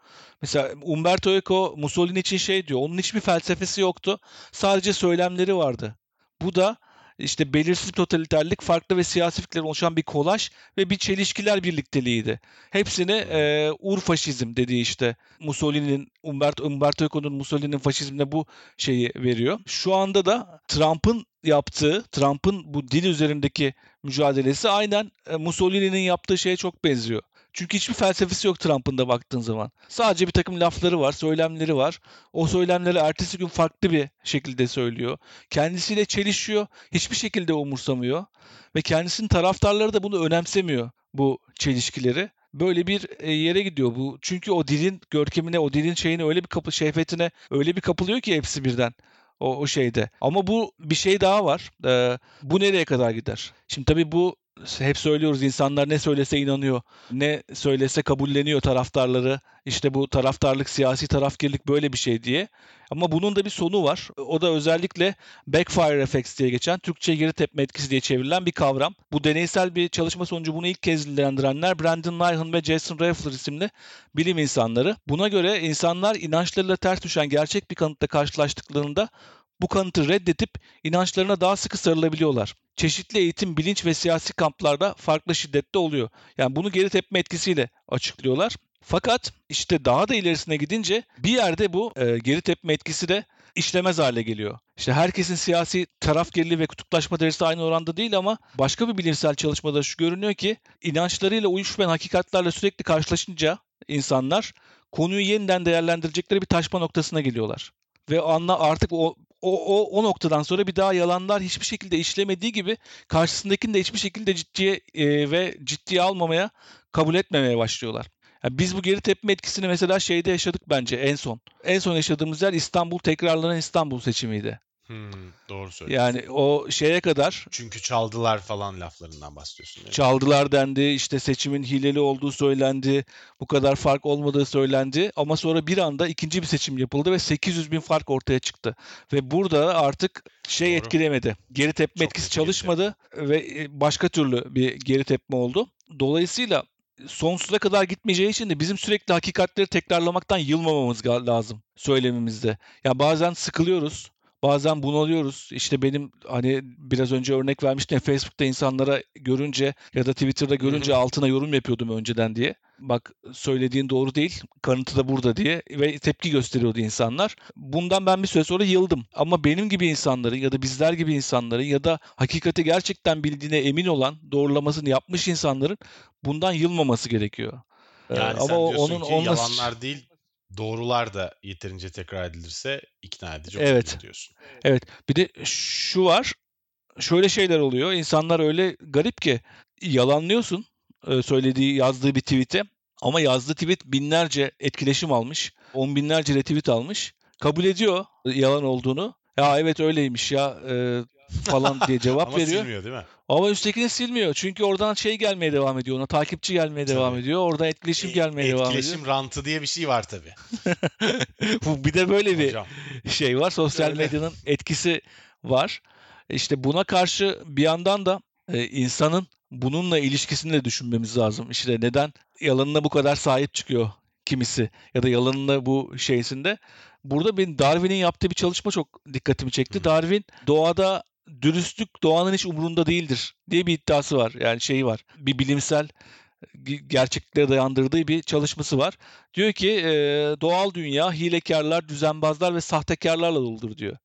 Mesela Umberto Eco Mussolini için şey diyor. Onun hiçbir felsefesi yoktu. Sadece söylemleri vardı. Bu da işte belirsiz bir totaliterlik, farklı ve siyasi fikirler oluşan bir kolaj ve bir çelişkiler birlikteliğiydi. Hepsini e, ur faşizm dediği işte Mussolini'nin, Umberto, Umberto Eco'nun Mussolini'nin faşizmine bu şeyi veriyor. Şu anda da Trump'ın yaptığı, Trump'ın bu dil üzerindeki mücadelesi aynen Mussolini'nin yaptığı şeye çok benziyor. Çünkü hiçbir felsefesi yok Trump'ın da baktığın zaman. Sadece bir takım lafları var, söylemleri var. O söylemleri ertesi gün farklı bir şekilde söylüyor. Kendisiyle çelişiyor, hiçbir şekilde umursamıyor. Ve kendisinin taraftarları da bunu önemsemiyor bu çelişkileri. Böyle bir e, yere gidiyor bu. Çünkü o dilin görkemine, o dilin şeyine öyle bir kapı şehvetine öyle bir kapılıyor ki hepsi birden o, o şeyde. Ama bu bir şey daha var. Ee, bu nereye kadar gider? Şimdi tabii bu hep söylüyoruz insanlar ne söylese inanıyor. Ne söylese kabulleniyor taraftarları. İşte bu taraftarlık, siyasi tarafkirlik böyle bir şey diye. Ama bunun da bir sonu var. O da özellikle backfire effects diye geçen, Türkçe geri tepme etkisi diye çevrilen bir kavram. Bu deneysel bir çalışma sonucu bunu ilk kez dillendirenler Brandon Nyhan ve Jason Raffler isimli bilim insanları. Buna göre insanlar inançlarıyla ters düşen gerçek bir kanıtla karşılaştıklarında bu kanıtı reddedip inançlarına daha sıkı sarılabiliyorlar. Çeşitli eğitim, bilinç ve siyasi kamplarda farklı şiddette oluyor. Yani bunu geri tepme etkisiyle açıklıyorlar. Fakat işte daha da ilerisine gidince bir yerde bu e, geri tepme etkisi de işlemez hale geliyor. İşte herkesin siyasi taraf geriliği ve kutuplaşma derecesi aynı oranda değil ama başka bir bilimsel çalışmada şu görünüyor ki inançlarıyla uyuşmayan hakikatlerle sürekli karşılaşınca insanlar konuyu yeniden değerlendirecekleri bir taşma noktasına geliyorlar. Ve anla artık o o, o, o noktadan sonra bir daha yalanlar hiçbir şekilde işlemediği gibi karşısındakini de hiçbir şekilde ciddiye e, ve ciddiye almamaya, kabul etmemeye başlıyorlar. Yani biz bu geri tepme etkisini mesela şeyde yaşadık bence en son. En son yaşadığımız yer İstanbul tekrarlanan İstanbul seçimiydi. Hmm, doğru söylüyorsun. Yani o şeye kadar Çünkü çaldılar falan laflarından bahsediyorsun. mi? çaldılar dendi, işte seçimin hileli olduğu söylendi, bu kadar fark olmadığı söylendi ama sonra bir anda ikinci bir seçim yapıldı ve 800 bin fark ortaya çıktı. Ve burada artık şey Doğru. etkilemedi. Geri tepme Çok etkisi çalışmadı ve e, başka türlü bir geri tepme oldu. Dolayısıyla sonsuza kadar gitmeyeceği için de bizim sürekli hakikatleri tekrarlamaktan yılmamamız lazım söylemimizde. Ya bazen sıkılıyoruz. Bazen bunalıyoruz. İşte benim hani biraz önce örnek vermiştim Facebook'ta insanlara görünce ya da Twitter'da görünce altına yorum yapıyordum önceden diye. Bak söylediğin doğru değil, kanıtı da burada diye ve tepki gösteriyordu insanlar. Bundan ben bir süre sonra yıldım. Ama benim gibi insanların ya da bizler gibi insanların ya da hakikati gerçekten bildiğine emin olan, doğrulamasını yapmış insanların bundan yılmaması gerekiyor. Ee, Yani sen diyorsun ki onunla- yalanlar değil doğrular da yeterince tekrar edilirse ikna edici Evet. olur diyorsun. Evet. Bir de şu var. Şöyle şeyler oluyor. İnsanlar öyle garip ki yalanlıyorsun söylediği, yazdığı bir tweet'e Ama yazdığı tweet binlerce etkileşim almış. On binlerce retweet almış. Kabul ediyor yalan olduğunu. Ya evet öyleymiş ya e, falan diye cevap Ama veriyor. silmiyor değil mi? Ama üsttekini silmiyor. Çünkü oradan şey gelmeye devam ediyor ona. Takipçi gelmeye Tabii. devam ediyor. Oradan etkileşim E- gelmeye devam ediyor. Etkileşim rantı diye bir şey var tabii. <laughs> Bu bir de böyle bir Hocam. şey var. Sosyal Öyle. medyanın etkisi var. İşte buna karşı bir yandan da e, insanın bununla ilişkisini de düşünmemiz lazım. İşte neden yalanına bu kadar sahip çıkıyor kimisi ya da yalanına bu şeysinde. Burada benim Darwin'in yaptığı bir çalışma çok dikkatimi çekti. Hı. Darwin doğada dürüstlük doğanın hiç umurunda değildir diye bir iddiası var. Yani şeyi var. Bir bilimsel ge- gerçekliklere dayandırdığı bir çalışması var. Diyor ki e, doğal dünya hilekarlar, düzenbazlar ve sahtekarlarla doludur diyor.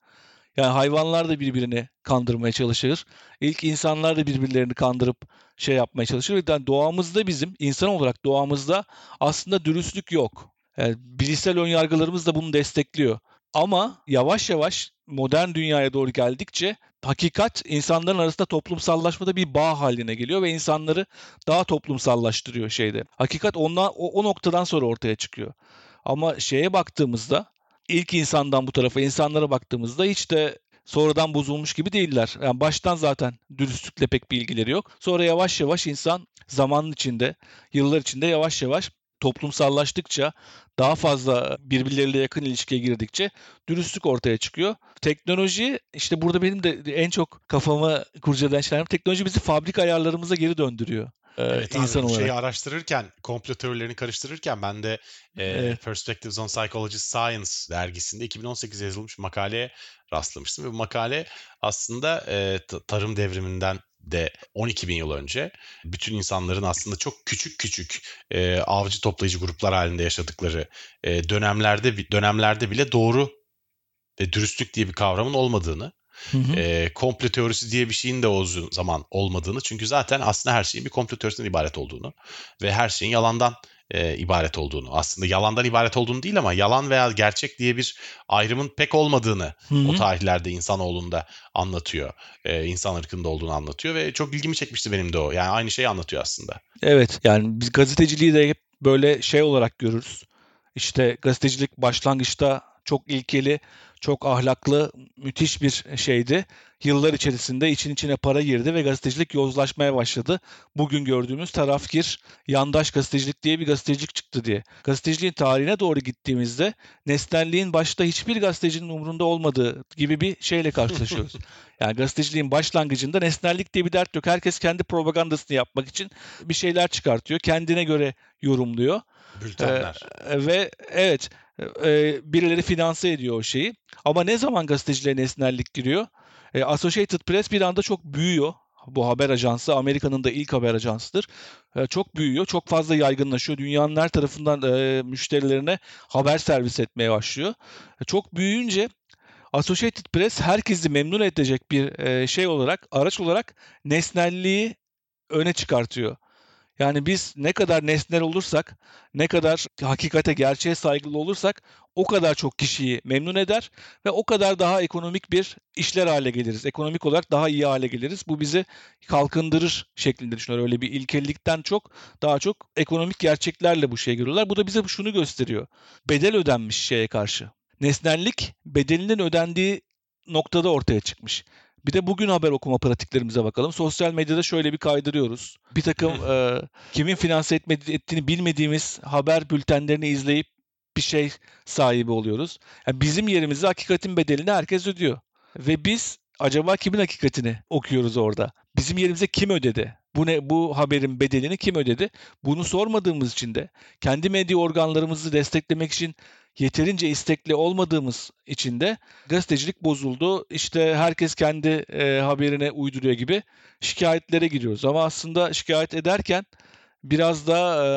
Yani hayvanlar da birbirini kandırmaya çalışır. İlk insanlar da birbirlerini kandırıp şey yapmaya çalışır. Yani doğamızda bizim insan olarak doğamızda aslında dürüstlük yok. Yani bilişsel önyargılarımız da bunu destekliyor. Ama yavaş yavaş modern dünyaya doğru geldikçe hakikat insanların arasında toplumsallaşmada bir bağ haline geliyor ve insanları daha toplumsallaştırıyor şeyde. Hakikat ondan, o, o noktadan sonra ortaya çıkıyor. Ama şeye baktığımızda ilk insandan bu tarafa insanlara baktığımızda hiç de sonradan bozulmuş gibi değiller. Yani baştan zaten dürüstlükle pek bir ilgileri yok. Sonra yavaş yavaş insan zamanın içinde, yıllar içinde yavaş yavaş toplumsallaştıkça, daha fazla birbirleriyle yakın ilişkiye girdikçe dürüstlük ortaya çıkıyor. Teknoloji işte burada benim de en çok kafamı kurcalayan şeyler teknoloji bizi fabrika ayarlarımıza geri döndürüyor. e, Evet abi, insan bu olarak. şeyi araştırırken, komplo teorilerini karıştırırken ben de e, Evet. Perspectives on Psychology Science dergisinde 2018'de yazılmış makaleye rastlamıştım. Ve bu makale aslında e, ta- tarım devriminden de 12 bin yıl önce bütün insanların aslında çok küçük küçük e, avcı toplayıcı gruplar halinde yaşadıkları e, dönemlerde dönemlerde bile doğru ve dürüstlük diye bir kavramın olmadığını Hı hı. e, komplo teorisi diye bir şeyin de o zaman olmadığını çünkü zaten aslında her şeyin bir komplo teorisinden ibaret olduğunu ve her şeyin yalandan e, ibaret olduğunu aslında yalandan ibaret olduğunu değil ama yalan veya gerçek diye bir ayrımın pek olmadığını Hı hı. o tarihlerde insanoğlunda anlatıyor. E, insan ırkında olduğunu anlatıyor ve çok ilgimi çekmişti benim de o. Yani aynı şeyi anlatıyor aslında. Evet yani biz gazeteciliği de hep böyle şey olarak görürüz. İşte gazetecilik başlangıçta çok ilkeli, çok ahlaklı, müthiş bir şeydi. Yıllar içerisinde için içine para girdi ve gazetecilik yozlaşmaya başladı. Bugün gördüğümüz tarafkir, yandaş gazetecilik diye bir gazetecilik çıktı diye. Gazeteciliğin tarihine doğru gittiğimizde nesnelliğin başta hiçbir gazetecinin umurunda olmadığı gibi bir şeyle karşılaşıyoruz. <laughs> Yani gazeteciliğin başlangıcında nesnellik diye bir dert yok. Herkes kendi propagandasını yapmak için bir şeyler çıkartıyor. Kendine göre yorumluyor. Bültenler. E, ve evet e, birileri finanse ediyor o şeyi. Ama ne zaman gazeteciliğe nesnellik giriyor? E, Associated Press bir anda çok büyüyor. Bu haber ajansı Amerika'nın da ilk haber ajansıdır. E, çok büyüyor, çok fazla yaygınlaşıyor. Dünyanın her tarafından e, müşterilerine haber servis etmeye başlıyor. E, çok büyüyünce Associated Press herkesi memnun edecek bir e, şey olarak, araç olarak nesnelliği öne çıkartıyor. Yani biz ne kadar nesnel olursak, ne kadar hakikate, gerçeğe saygılı olursak o kadar çok kişiyi memnun eder ve o kadar daha ekonomik bir işler hale geliriz. Ekonomik olarak daha iyi hale geliriz. Bu bizi kalkındırır şeklinde düşünüyorlar. Öyle bir ilkellikten çok daha çok ekonomik gerçeklerle bu şeye görüyorlar. Bu da bize şunu gösteriyor. Bedel ödenmiş şeye karşı. Nesnellik bedelinin ödendiği noktada ortaya çıkmış. Bir de bugün haber okuma pratiklerimize bakalım. Sosyal medyada şöyle bir kaydırıyoruz. Bir takım e, kimin finanse etmedi, ettiğini bilmediğimiz haber bültenlerini izleyip bir şey sahibi oluyoruz. Yani bizim yerimize hakikatin bedelini herkes ödüyor. Ve biz acaba kimin hakikatini okuyoruz orada? Bizim yerimize kim ödedi? Bu ne bu haberin bedelini kim ödedi? Bunu sormadığımız için de kendi medya organlarımızı desteklemek için yeterince istekli olmadığımız için de gazetecilik bozuldu. İşte herkes kendi e, haberine uyduruyor gibi şikayetlere giriyoruz. Ama aslında şikayet ederken biraz da e,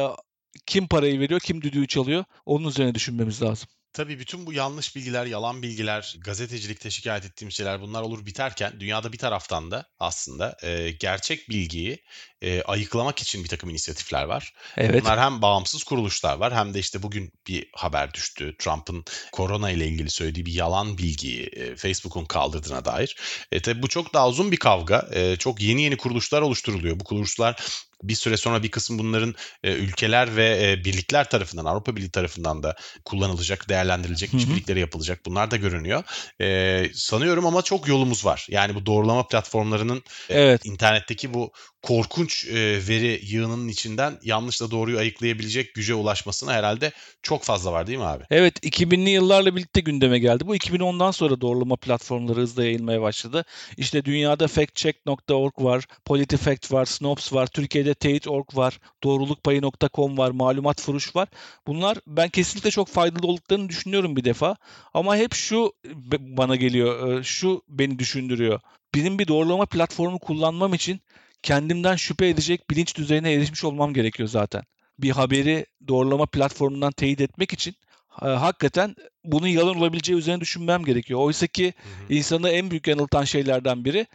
kim parayı veriyor, kim düdüğü çalıyor onun üzerine düşünmemiz lazım. Tabii bütün bu yanlış bilgiler, yalan bilgiler, gazetecilikte şikayet ettiğim şeyler bunlar olur biterken dünyada bir taraftan da aslında e, gerçek bilgiyi e, ayıklamak için bir takım inisiyatifler var. Evet. Bunlar hem bağımsız kuruluşlar var hem de işte bugün bir haber düştü. Trump'ın korona ile ilgili söylediği bir yalan bilgiyi e, Facebook'un kaldırdığına dair. E, tabii bu çok daha uzun bir kavga. E, çok yeni yeni kuruluşlar oluşturuluyor. Bu kuruluşlar bir süre sonra bir kısım bunların e, ülkeler ve e, birlikler tarafından Avrupa Birliği tarafından da kullanılacak, değerlendirilecek, işbirlikleri yapılacak. Bunlar da görünüyor. E, sanıyorum ama çok yolumuz var. Yani bu doğrulama platformlarının e, evet. internetteki bu korkunç e, veri yığınının içinden yanlışla doğruyu ayıklayabilecek güce ulaşmasına herhalde çok fazla var değil mi abi? Evet 2000'li yıllarla birlikte gündeme geldi. Bu 2010'dan sonra doğrulama platformları hızla yayılmaya başladı. İşte dünyada factcheck.org var, PolitiFact var, Snopes var, Türkiye'de Teyit.org var, doğrulukpayı.com var, malumat furuş var. Bunlar ben kesinlikle çok faydalı olduklarını düşünüyorum bir defa. Ama hep şu bana geliyor, e, şu beni düşündürüyor. Benim bir doğrulama platformu kullanmam için kendimden şüphe edecek bilinç düzeyine erişmiş olmam gerekiyor zaten. Bir haberi doğrulama platformundan teyit etmek için e, hakikaten bunun yalan olabileceği üzerine düşünmem gerekiyor. Oysa ki hı hı. insanı en büyük yanıltan şeylerden biri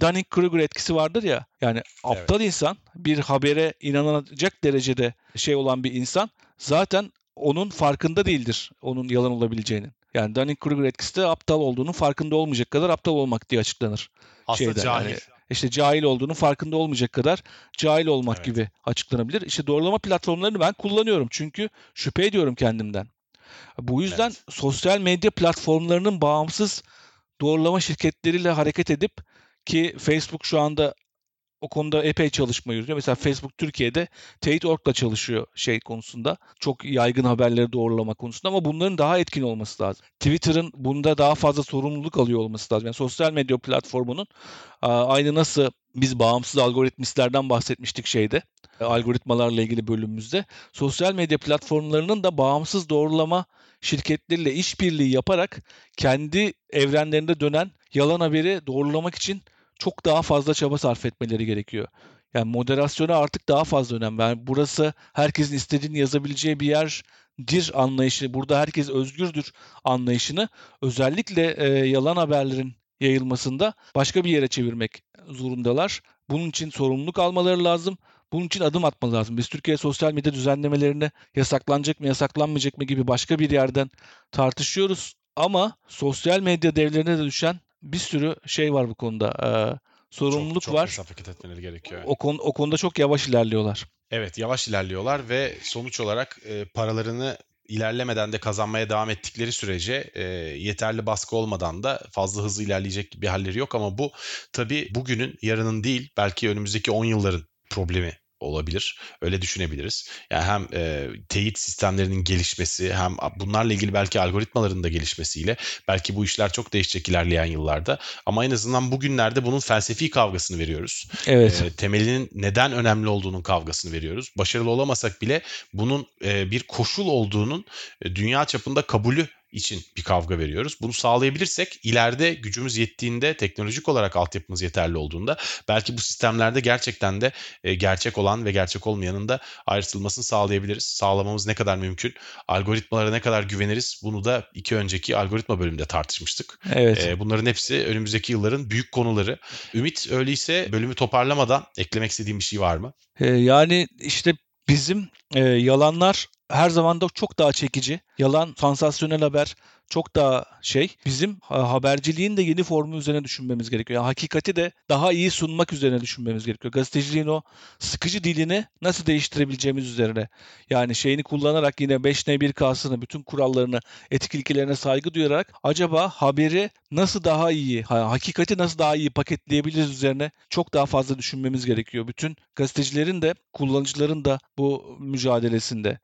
Dunning-Kruger etkisi vardır ya. Yani aptal evet. insan bir habere inanacak derecede şey olan bir insan zaten onun farkında değildir onun yalan olabileceğinin. Yani Dunning-Kruger etkisi de aptal olduğunun farkında olmayacak kadar aptal olmak diye açıklanır. Aslında şeyden. cahil. Yani işte cahil olduğunu farkında olmayacak kadar cahil olmak evet. gibi açıklanabilir. İşte doğrulama platformlarını ben kullanıyorum çünkü şüphe ediyorum kendimden. Bu yüzden evet. sosyal medya platformlarının bağımsız doğrulama şirketleriyle hareket edip ki Facebook şu anda o konuda epey çalışma yürütüyor. Mesela Facebook Türkiye'de Teyit.org'la çalışıyor şey konusunda. Çok yaygın haberleri doğrulama konusunda ama bunların daha etkin olması lazım. Twitter'ın bunda daha fazla sorumluluk alıyor olması lazım. Yani sosyal medya platformunun aynı nasıl biz bağımsız algoritmistlerden bahsetmiştik şeyde algoritmalarla ilgili bölümümüzde. Sosyal medya platformlarının da bağımsız doğrulama şirketleriyle işbirliği yaparak kendi evrenlerinde dönen yalan haberi doğrulamak için çok daha fazla çaba sarf etmeleri gerekiyor. Yani moderasyona artık daha fazla önem ver. Yani burası herkesin istediğini yazabileceği bir yerdir anlayışı. Burada herkes özgürdür anlayışını özellikle e, yalan haberlerin yayılmasında başka bir yere çevirmek zorundalar. Bunun için sorumluluk almaları lazım. Bunun için adım atmalı lazım. Biz Türkiye sosyal medya düzenlemelerini yasaklanacak mı yasaklanmayacak mı gibi başka bir yerden tartışıyoruz. Ama sosyal medya devlerine de düşen bir sürü şey var bu konuda. Ee, sorumluluk çok, çok var. Çok hareket etmeleri gerekiyor. O, konu, o konuda çok yavaş ilerliyorlar. Evet yavaş ilerliyorlar ve sonuç olarak e, paralarını ilerlemeden de kazanmaya devam ettikleri sürece e, yeterli baskı olmadan da fazla hızlı ilerleyecek bir halleri yok ama bu tabii bugünün yarının değil belki önümüzdeki 10 yılların problemi olabilir. Öyle düşünebiliriz. Yani hem e, teyit sistemlerinin gelişmesi hem bunlarla ilgili belki algoritmaların da gelişmesiyle belki bu işler çok değişecek ilerleyen yıllarda. Ama en azından bugünlerde bunun felsefi kavgasını veriyoruz. Evet. E, temelinin neden önemli olduğunun kavgasını veriyoruz. Başarılı olamasak bile bunun e, bir koşul olduğunun e, dünya çapında kabulü için bir kavga veriyoruz. Bunu sağlayabilirsek ileride gücümüz yettiğinde teknolojik olarak altyapımız yeterli olduğunda belki bu sistemlerde gerçekten de e, gerçek olan ve gerçek olmayanın da ayrıştırılmasını sağlayabiliriz. Sağlamamız ne kadar mümkün? Algoritmalara ne kadar güveniriz? Bunu da iki önceki algoritma bölümünde tartışmıştık. Evet. E, bunların hepsi önümüzdeki yılların büyük konuları. Ümit öyleyse bölümü toparlamadan eklemek istediğim bir şey var mı? E, yani işte bizim e, yalanlar her zaman da çok daha çekici. Yalan, sansasyonel haber çok daha şey. Bizim haberciliğin de yeni formu üzerine düşünmemiz gerekiyor. Yani hakikati de daha iyi sunmak üzerine düşünmemiz gerekiyor. Gazeteciliğin o sıkıcı dilini nasıl değiştirebileceğimiz üzerine. Yani şeyini kullanarak yine 5N1K'sını, bütün kurallarını, etik ilkelerine saygı duyarak acaba haberi nasıl daha iyi, hakikati nasıl daha iyi paketleyebiliriz üzerine çok daha fazla düşünmemiz gerekiyor. Bütün gazetecilerin de, kullanıcıların da bu mücadelesinde.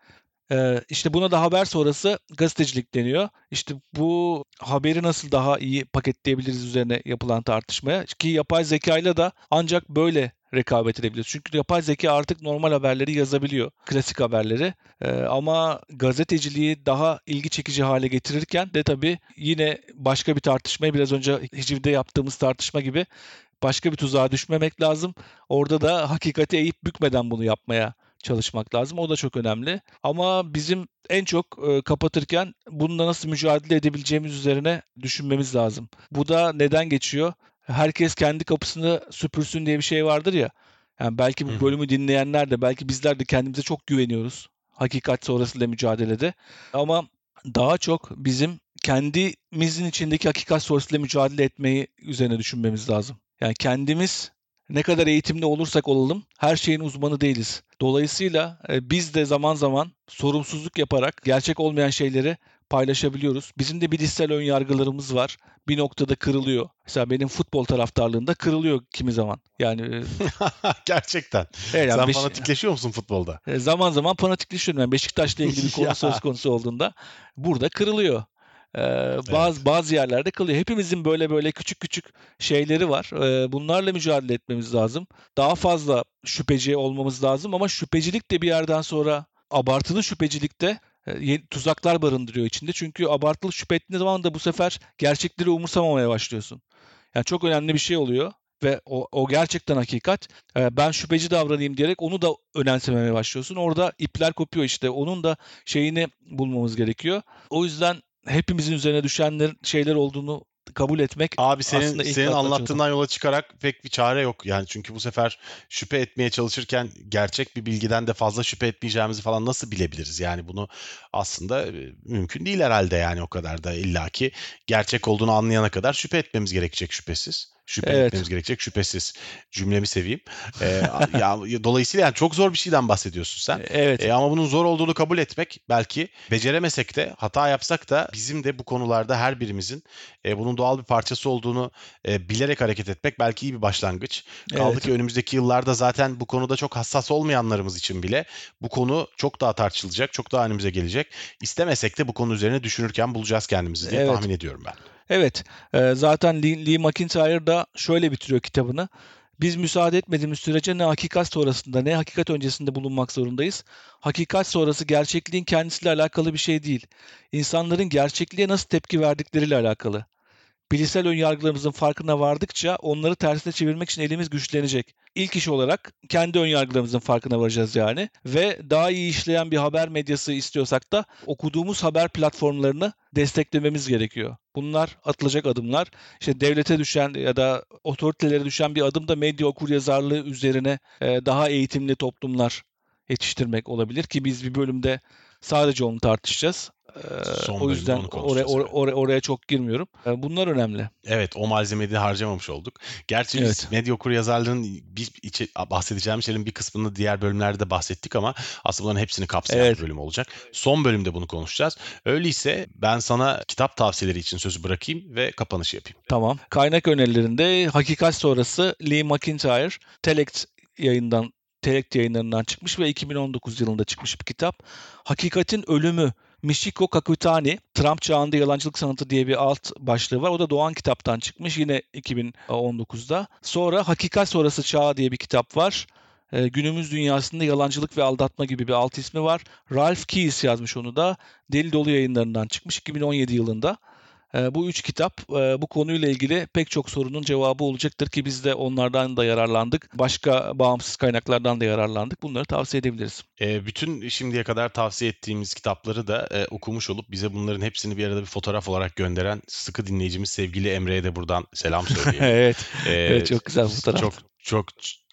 Ee, işte buna da haber sonrası gazetecilik deniyor. İşte bu haberi nasıl daha iyi paketleyebiliriz üzerine yapılan tartışmaya. Ki yapay zekayla da ancak böyle rekabet edebiliyoruz. Çünkü yapay zeka artık normal haberleri yazabiliyor. Klasik haberleri. Ee, ama gazeteciliği daha ilgi çekici hale getirirken de tabii yine başka bir tartışmaya biraz önce hicivde yaptığımız tartışma gibi başka bir tuzağa düşmemek lazım. Orada da hakikati eğip bükmeden bunu yapmaya çalışmak lazım. O da çok önemli. Ama bizim en çok e, kapatırken bununla nasıl mücadele edebileceğimiz üzerine düşünmemiz lazım. Bu da neden geçiyor? Herkes kendi kapısını süpürsün diye bir şey vardır ya. Yani belki bu bölümü dinleyenler de belki bizler de kendimize çok güveniyoruz. Hakikat sonrasıyla mücadelede. Ama daha çok bizim kendimizin içindeki hakikat sonrasıyla mücadele etmeyi üzerine düşünmemiz lazım. Yani kendimiz ne kadar eğitimli olursak olalım her şeyin uzmanı değiliz. Dolayısıyla e, biz de zaman zaman sorumsuzluk yaparak gerçek olmayan şeyleri paylaşabiliyoruz. Bizim de bilişsel ön yargılarımız var. Bir noktada kırılıyor. Mesela benim futbol taraftarlığında kırılıyor kimi zaman. Yani e, <laughs> Gerçekten. evet, yani Sen Beş- fanatikleşiyor musun futbolda? e, zaman zaman fanatikleşiyorum. Yani Beşiktaş'la ilgili bir <laughs> konu söz konusu olduğunda burada kırılıyor. Ee, bazı bazı yerlerde kırılıyor. Hepimizin böyle böyle küçük küçük şeyleri var. Ee, bunlarla mücadele etmemiz lazım. Daha fazla şüpheci olmamız lazım ama şüphecilik de bir yerden sonra abartılı şüphecilikte e, ye- tuzaklar barındırıyor içinde. Çünkü abartılı şüphe ettiğin zaman da bu sefer gerçekleri umursamamaya başlıyorsun. Yani çok önemli bir şey oluyor ve o, o gerçekten hakikat. Ee, ben şüpheci davranayım diyerek onu da önemsememeye başlıyorsun. Orada ipler kopuyor işte. Onun da şeyini bulmamız gerekiyor. O yüzden hepimizin üzerine düşenlerin şeyler olduğunu kabul etmek Abi senin senin anlattığından yola çıkarak pek bir çare yok. Yani çünkü bu sefer şüphe etmeye çalışırken gerçek bir bilgiden de fazla şüphe etmeyeceğimizi falan nasıl bilebiliriz? Yani bunu aslında e, mümkün değil herhalde yani o kadar da illaki gerçek olduğunu anlayana kadar şüphe etmemiz gerekecek şüphesiz. Şüphe Evet. etmemiz gerekecek şüphesiz. Cümlemi seveyim. Ee, <laughs> ya dolayısıyla yani çok zor bir şeyden bahsediyorsun sen. Evet. E, ama bunun zor olduğunu kabul etmek belki beceremesek de hata yapsak da bizim de bu konularda her birimizin e, bunun doğal bir parçası olduğunu e, bilerek hareket etmek belki iyi bir başlangıç. Kaldı Evet. ki önümüzdeki yıllarda zaten bu konuda çok hassas olmayanlarımız için bile bu konu çok daha tartışılacak, çok daha önümüze gelecek. İstemesek de bu konu üzerine düşünürken bulacağız kendimizi diye Evet. tahmin ediyorum ben. Evet. e, zaten Lee, Lee McIntyre da şöyle bitiriyor kitabını. Biz müsaade etmediğimiz sürece ne hakikat sonrasında ne hakikat öncesinde bulunmak zorundayız. Hakikat sonrası gerçekliğin kendisiyle alakalı bir şey değil. İnsanların gerçekliğe nasıl tepki verdikleriyle alakalı. Bilişsel önyargılarımızın farkına vardıkça onları tersine çevirmek için elimiz güçlenecek. İlk iş olarak kendi önyargılarımızın farkına varacağız yani. Ve daha iyi işleyen bir haber medyası istiyorsak da okuduğumuz haber platformlarını desteklememiz gerekiyor. Bunlar atılacak adımlar. İşte devlete düşen ya da otoritelere düşen bir adım da medya okuryazarlığı üzerine e, daha eğitimli toplumlar yetiştirmek olabilir ki biz bir bölümde sadece onu tartışacağız. Son o yüzden oraya, oraya, oraya çok girmiyorum. E, Bunlar önemli. Evet o malzemeyi de harcamamış olduk. Gerçi biz Evet. medya okuryazarlığının bir içi, bahsedeceğimiz şeylerin bir kısmını diğer bölümlerde de bahsettik ama aslında bunların hepsini kapsayan Evet. bir bölüm olacak. Son bölümde bunu konuşacağız. Öyleyse ben sana kitap tavsiyeleri için sözü bırakayım ve kapanışı yapayım. Tamam. Kaynak önerilerinde Hakikat Sonrası Lee McIntyre Telect yayından Telect yayınlarından çıkmış ve 2019 yılında çıkmış bir kitap. Hakikatin Ölümü Michiko Kakutani, Trump Çağında Yalancılık Sanatı diye bir alt başlığı var. O da Doğan kitaptan çıkmış yine 2019'da. Sonra Hakikat Sonrası Çağ diye bir kitap var. Ee, günümüz dünyasında yalancılık ve aldatma gibi bir alt ismi var. Ralph Keyes yazmış onu da. Deli Dolu yayınlarından çıkmış 2017 yılında. Ee, bu üç kitap e, bu konuyla ilgili pek çok sorunun cevabı olacaktır ki biz de onlardan da yararlandık. Başka bağımsız kaynaklardan da yararlandık. Bunları tavsiye edebiliriz. E, bütün şimdiye kadar tavsiye ettiğimiz kitapları da e, okumuş olup bize bunların hepsini bir arada bir fotoğraf olarak gönderen sıkı dinleyicimiz sevgili Emre'ye de buradan selam <laughs> söyleyelim. evet. E, Evet çok güzel fotoğraf. Çok çok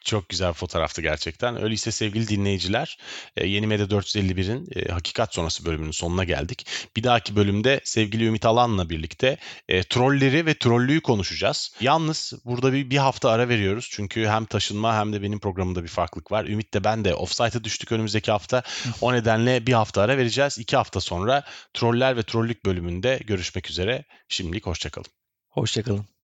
çok güzel fotoğraftı gerçekten. Öyleyse sevgili dinleyiciler, e, Yeni Medya 451'in e, Hakikat Sonrası bölümünün sonuna geldik. Bir dahaki bölümde sevgili Ümit Alan'la birlikte e, trolleri ve trollüyü konuşacağız. Yalnız burada bir, bir hafta ara veriyoruz. Çünkü hem taşınma hem de benim programımda bir farklılık var. Ümit de ben de offsite'a düştük önümüzdeki hafta. O nedenle bir hafta ara vereceğiz. İki hafta sonra troller ve trollük bölümünde görüşmek üzere. Şimdilik hoşçakalın. Hoşçakalın.